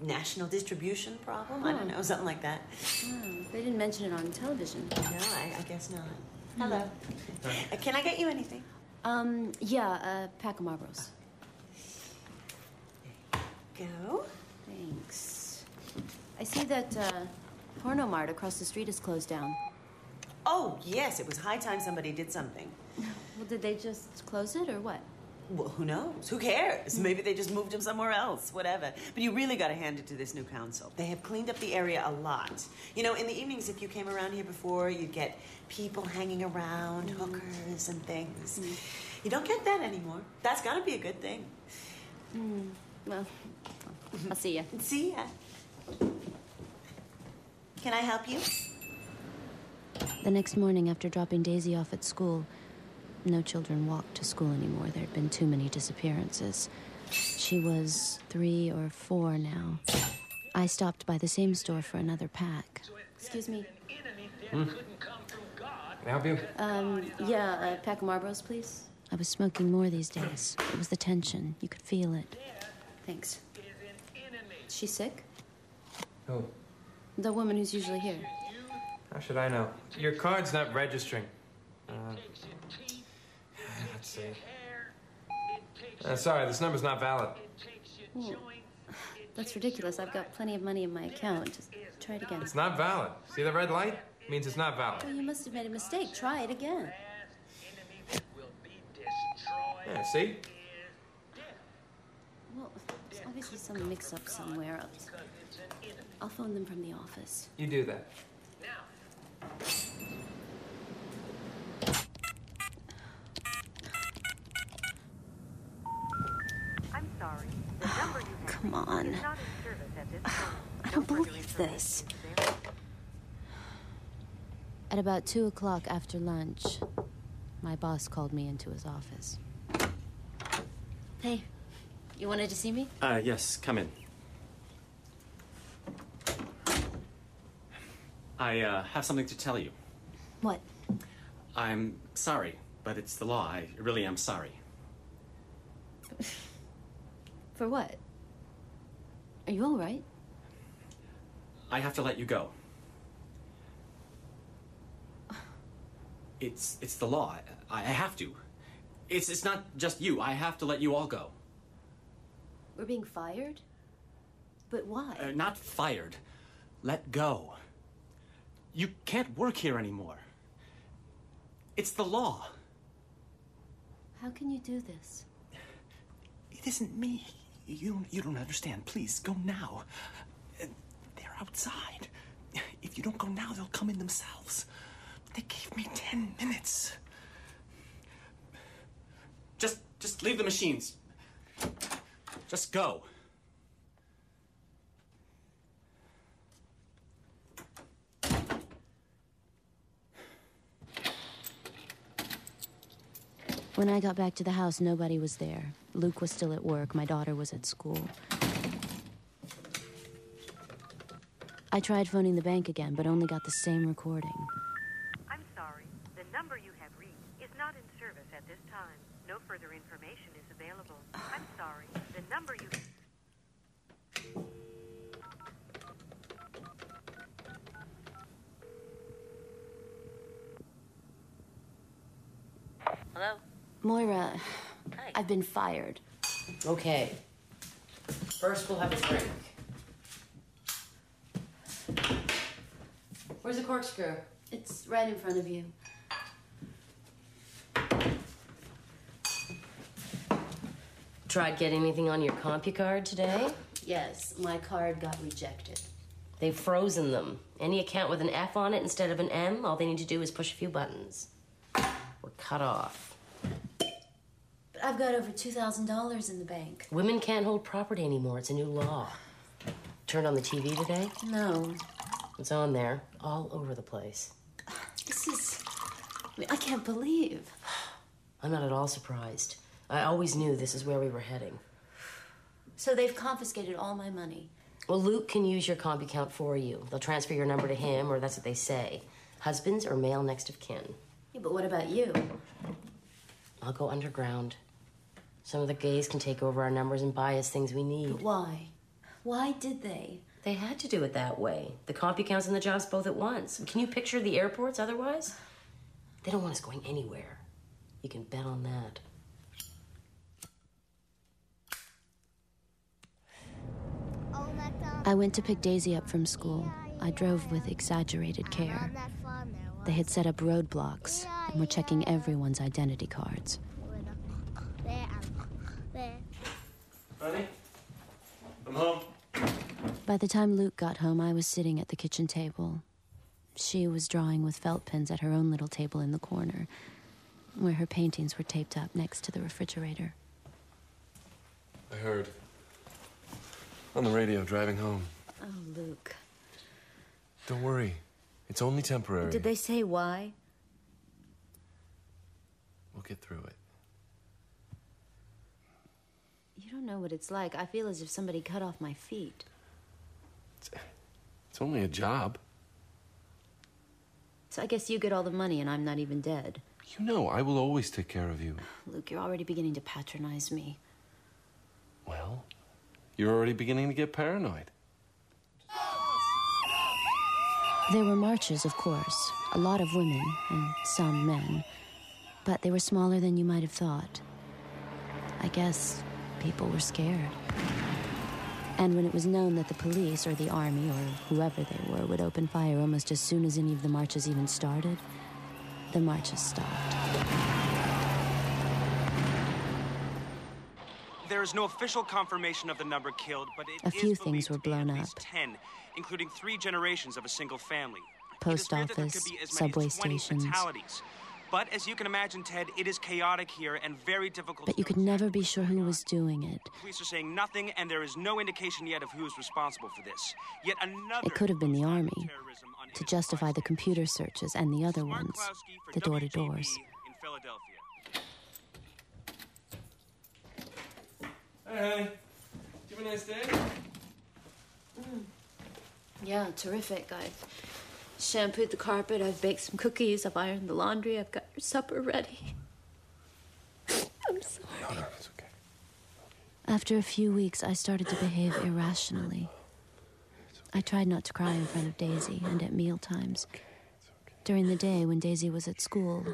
National distribution problem? I don't know, something like that. Oh, they didn't mention it on television. No, I, I guess not. Hello. Uh, can I get you anything? Um, yeah, a pack of Marlboros. Go. Thanks. I see that uh, Porno Mart across the street is closed down. Oh, yes, it was high time somebody did something. [LAUGHS] Well, did they just close it or what? Well, who knows? Who cares? Mm. Maybe they just moved him somewhere else, whatever. But you really got to hand it to this new council. They have cleaned up the area a lot. You know, in the evenings, if you came around here before, you'd get people hanging around, mm. hookers and things. Mm. You don't get that anymore. That's got to be a good thing. Hmm. Well, I'll see ya. [LAUGHS] See ya. Can I help you? The next morning, after dropping Daisy off at school, no children walked to school anymore. There had been too many disappearances. She was three or four now. I stopped by the same store for another pack. Excuse me. Hmm. Can I help you? Um, yeah, a pack of Marlboros, please. I was smoking more these days. It was the tension. You could feel it. Thanks. Is she sick? Who? The woman who's usually here. How should I know? Your card's not registering. Uh, let's see. Uh, sorry, this number's not valid. Oh, [SIGHS] that's ridiculous. I've got plenty of money in my account. Just try it again. It's not valid. See the red light? means it's not valid. Oh, you must have made a mistake. Try it again. Yeah, see? Well, there's obviously some mix-up somewhere. I'll, I'll phone them from the office. You do that. I'm sorry. The number you have Come on. is not in service at this [SIGHS] time. I don't believe this. At about two o'clock after lunch, my boss called me into his office. Hey, you wanted to see me? Uh, yes, come in. I uh, have something to tell you. What? I'm sorry, but it's the law. I really am sorry. [LAUGHS] For what? Are you all right? I have to let you go. It's it's the law. I, I have to. It's, it's not just you. I have to let you all go. We're being fired? But why? Uh, not fired. Let go. You can't work here anymore. It's the law. How can you do this? It isn't me. You, don't, you don't understand. Please, go now. They're outside. If you don't go now, they'll come in themselves. They gave me ten minutes. Just, just leave the machines. Just go. When I got back to the house, nobody was there. Luke was still at work, my daughter was at school. I tried phoning the bank again, but only got the same recording. I'm sorry. The number you have reached is not in service at this time. No further information is available. I'm sorry. The number you. Hello? Moira, I've been fired. Okay. First, we'll have a drink. Where's the corkscrew? It's right in front of you. Tried getting anything on your CompuCard today? Yes, my card got rejected. They've frozen them. Any account with an F on it instead of an M, all they need to do is push a few buttons. We're cut off. But I've got over $2,000 in the bank. Women can't hold property anymore. It's a new law. Turned on the TV today? No. It's on there, all over the place. This is. I, mean, I can't believe. [SIGHS] I'm not at all surprised. I always knew this is where we were heading. So they've confiscated all my money. Well, Luke can use your comp account for you. They'll transfer your number to him, or that's what they say. Husbands or male next of kin. Yeah, but what about you? I'll go underground. Some of the gays can take over our numbers and buy us things we need. But why? Why did they? They had to do it that way. The comp accounts and the jobs both at once. Can you picture the airports otherwise? They don't want us going anywhere. You can bet on that. I went to pick Daisy up from school. I drove with exaggerated care. They had set up roadblocks and were checking everyone's identity cards. Honey, I'm home. By the time Luke got home, I was sitting at the kitchen table. She was drawing with felt pens at her own little table in the corner, where her paintings were taped up next to the refrigerator. I heard. On the radio, driving home. Oh, Luke. Don't worry. It's only temporary. Did they say why? We'll get through it. You don't know what it's like. I feel as if somebody cut off my feet. It's only a job. So I guess you get all the money and I'm not even dead. You know, I will always take care of you. Luke, you're already beginning to patronize me. Well, you're already beginning to get paranoid. There were marches, of course, a lot of women and some men, but they were smaller than you might have thought. I guess people were scared. And when it was known that the police or the army or whoever they were would open fire almost as soon as any of the marches even started, the marches stopped. There is no official confirmation of the number killed, but it A few believed things were at blown least up. 10, including three generations of a single family. Post It is feared that there office, could be as many subway stations. fatalities. But as you can imagine, Ted, it is chaotic here and very difficult But you could never be sure who was doing it. Police are saying nothing, and there is no indication yet of who is responsible for this. Yet another It could have been the army to justify the computer searches and the other ones, the door to doors. in Philadelphia. Hey, honey. Did you have a nice day? Mm. Yeah, terrific. I've shampooed the carpet, I've baked some cookies, I've ironed the laundry, I've got your supper ready. [LAUGHS] I'm sorry. It's okay. After a few weeks, I started to behave irrationally. I tried not to cry in front of Daisy and at meal times. During the day, when Daisy was at school, I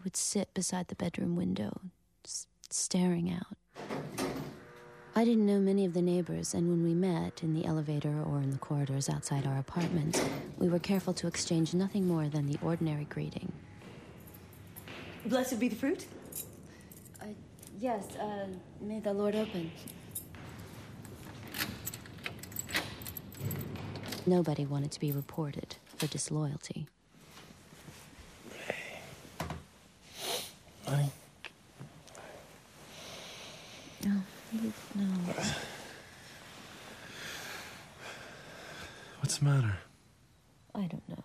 I would sit beside the bedroom window, s- staring out. I didn't know many of the neighbors, and when we met in the elevator or in the corridors outside our apartment, we were careful to exchange nothing more than the ordinary greeting. Blessed be the fruit. Uh, yes, uh, may the Lord open. Nobody wanted to be reported for disloyalty. Honey, No, Luke, no. what's the matter? I don't know.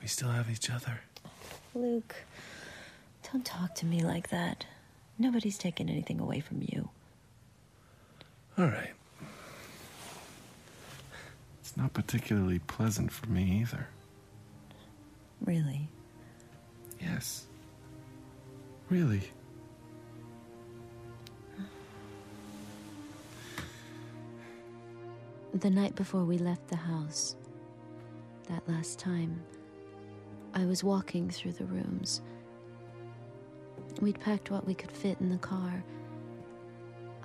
We still have each other. Luke, don't talk to me like that. Nobody's taken anything away from you. All right. It's not particularly pleasant for me either. Really? Yes. Really. The night before we left the house, that last time, I was walking through the rooms. We'd packed what we could fit in the car.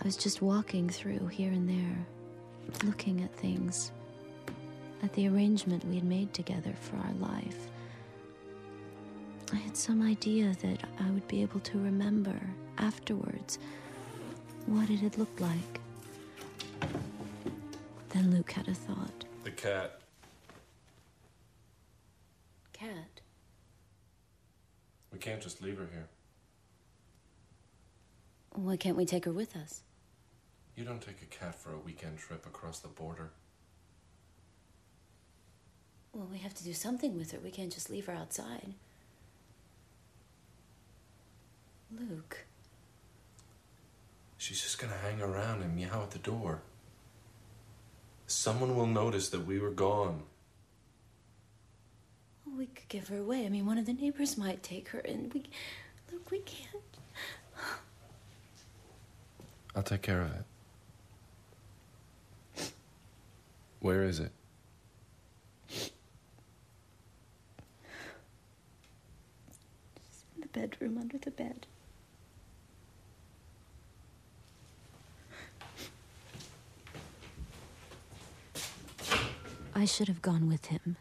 I was just walking through here and there, looking at things, at the arrangement we had made together for our life. I had some idea that I would be able to remember afterwards what it had looked like. Then Luke had a thought. The cat. Cat? We can't just leave her here. Why can't we take her with us? You don't take a cat for a weekend trip across the border. Well, we have to do something with her. We can't just leave her outside. Luke. She's just gonna hang around and meow at the door. Someone will notice that we were gone. We could give her away. I mean, one of the neighbors might take her, and we. Look, we can't. I'll take care of it. Where is it? in the bedroom under the bed. I should have gone with him,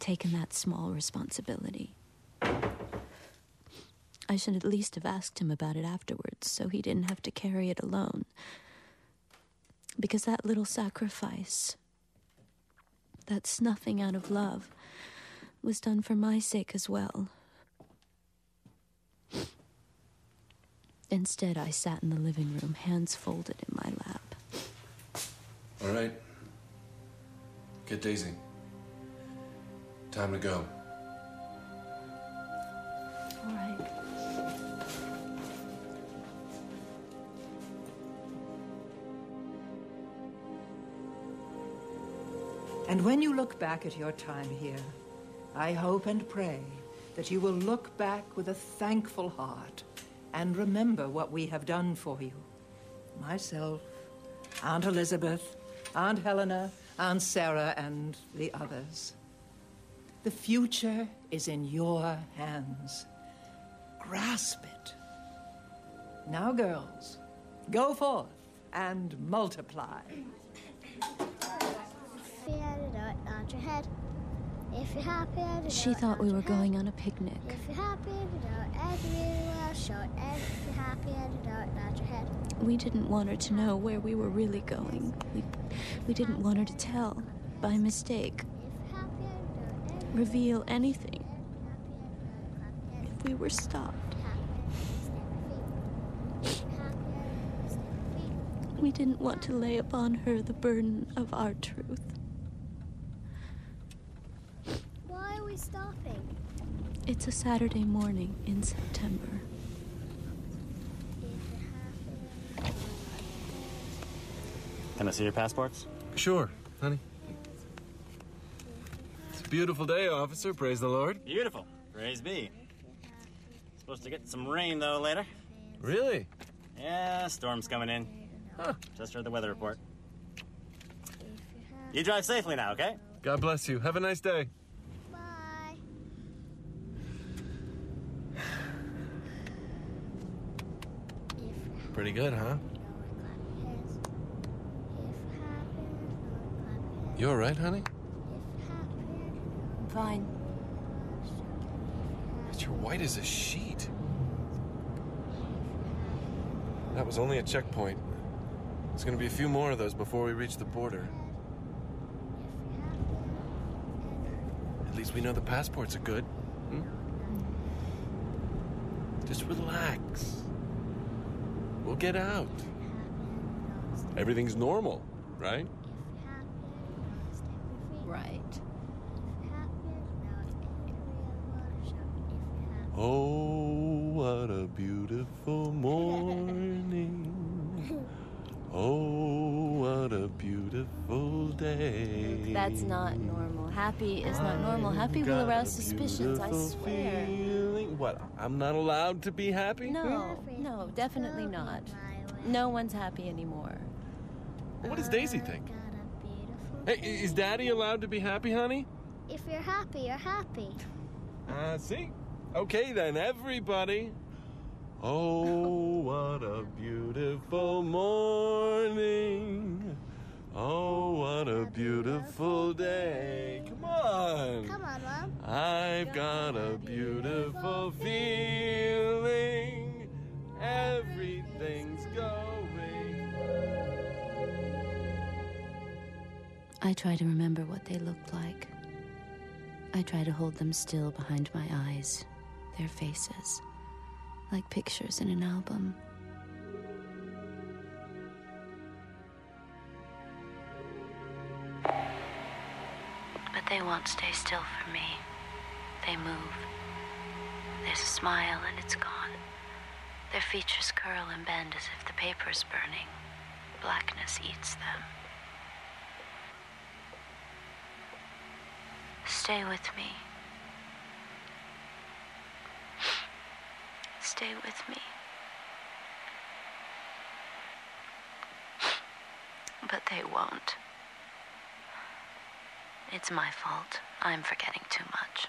taken that small responsibility. I should at least have asked him about it afterwards so he didn't have to carry it alone. Because that little sacrifice, that snuffing out of love, was done for my sake as well. Instead, I sat in the living room, hands folded in my lap. All right. Get Daisy. Time to go. All right. And when you look back at your time here, I hope and pray that you will look back with a thankful heart and remember what we have done for you. Myself, Aunt Elizabeth, Aunt Helena, Aunt Sarah, and the others. The future is in your hands. Grasp it. Now, girls, go forth and multiply. Dot, nod your head. She thought we were going on a picnic. If you're happy, had a dot, and you really well short. If you're happy, had a dot, nod your head. We didn't want her to know where we were really going. We, we didn't want her to tell, by mistake, reveal anything. If we were stopped. We didn't want to lay upon her the burden of our truth. Why are we stopping? It's a Saturday morning in September. Can I see your passports? Sure, honey. It's a beautiful day, officer. Praise the Lord. Beautiful. Praise be. Supposed to get some rain though later. Really? Yeah, storm's coming in. Huh. Just heard the weather report. You drive safely now, okay? God bless you. Have a nice day. Bye. Pretty good, huh? You all right, honey? I'm fine. But you're white as a sheet. That was only a checkpoint. There's gonna be a few more of those before we reach the border. At least we know the passports are good. Hmm? Just relax. We'll get out. Everything's normal, right? Right. Oh, what a beautiful [LAUGHS] morning. Oh, what a beautiful day. That's not normal. Happy is not normal. Happy will arouse suspicions, I swear. feeling. What? I'm not allowed to be happy? No, no, definitely not. No one's happy anymore. What does Daisy think? Hey, is Daddy allowed to be happy, honey? If you're happy, you're happy. Uh, see? Okay then, everybody. Oh, what a beautiful morning. Oh, what a beautiful day. Come on. Come on, Mom. I've got a beautiful [LAUGHS] feeling. Everything's going. I try to remember what they looked like. I try to hold them still behind my eyes, their faces, like pictures in an album. But they won't stay still for me. They move. There's a smile and it's gone. Their features curl and bend as if the paper's burning. Blackness eats them. Stay with me. Stay with me. But they won't. It's my fault. I'm forgetting too much.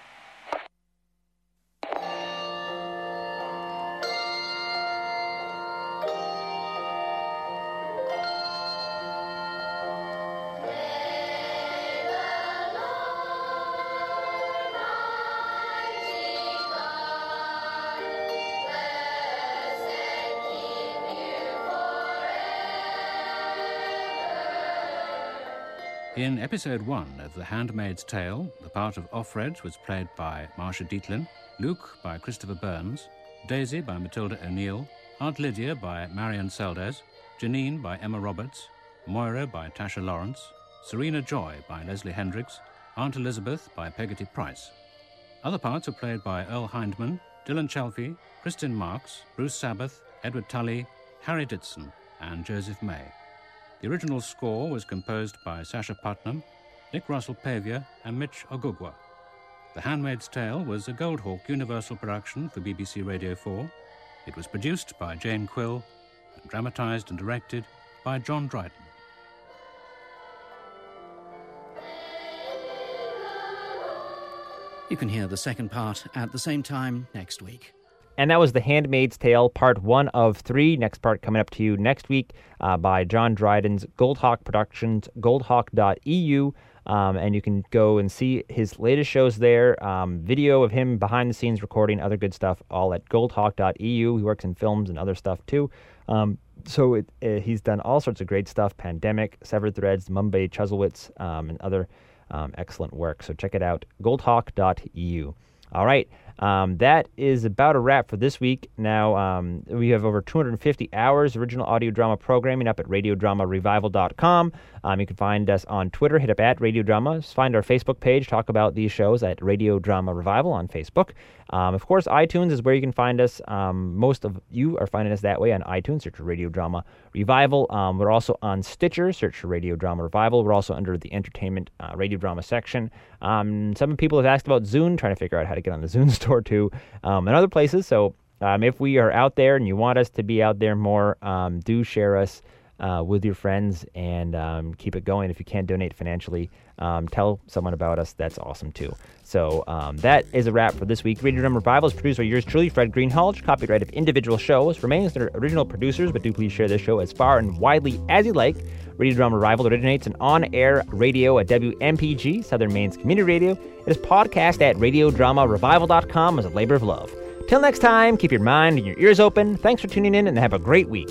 In episode one of The Handmaid's Tale, the part of Offred was played by Marsha Dietlein, Luke by Christopher Burns, Daisy by Matilda O'Neill, Aunt Lydia by Marian Seldes, Janine by Emma Roberts, Moira by Tasha Lawrence, Serena Joy by Leslie Hendrix, Aunt Elizabeth by Peggity Price. Other parts were played by Earl Hindman, Dylan Chalfy, Kristen Marks, Bruce Sabath, Edward Tully, Harry Ditson, and Joseph May. The original score was composed by Sasha Putnam, Nick Russell Pavier, and Mitch Ogugwa. The Handmaid's Tale was a Goldhawk Universal production for BBC Radio 4. It was produced by Jane Quill and dramatised and directed by John Dryden. You can hear the second part at the same time next week. And that was The Handmaid's Tale, part one of three. Next part coming up to you next week uh, by John Dryden's Goldhawk Productions, goldhawk.eu. Um, and you can go and see his latest shows there. Um, video of him behind the scenes recording other good stuff, all at goldhawk.eu. He works in films and other stuff too. Um, so it, uh, he's done all sorts of great stuff Pandemic, Severed Threads, Mumbai Chuzzlewitz, um, and other um, excellent work. So check it out, goldhawk.eu. All right. Um, that is about a wrap for this week. Now, um, we have over 250 hours original audio drama programming up at radiodramarevival.com. Um, you can find us on Twitter, hit up at Radio Drama. Find our Facebook page, talk about these shows at Radio Drama Revival on Facebook. Um, of course, iTunes is where you can find us. Um, most of you are finding us that way on iTunes. Search for Radio Drama Revival. Um, we're also on Stitcher. Search for Radio Drama Revival. We're also under the Entertainment uh, Radio Drama section. Some people have asked about Zune, trying to figure out how to get on the Zune [LAUGHS] store too, um, and other places. So um, if we are out there and you want us to be out there more, um, do share us uh, with your friends and um, keep it going. If you can't donate financially, um, tell someone about us. That's awesome too. So um, that is a wrap for this week. Radio Drama Revival is produced by yours truly, Fred Greenhalgh. Copyright of individual shows remains their original producers, but do please share this show as far and widely as you like. Radio Drama Revival originates in on-air radio at WMPG, Southern Maine's community radio. It is podcast at radiodramarevival.com as a labor of love. Till next time, keep your mind and your ears open. Thanks for tuning in and have a great week.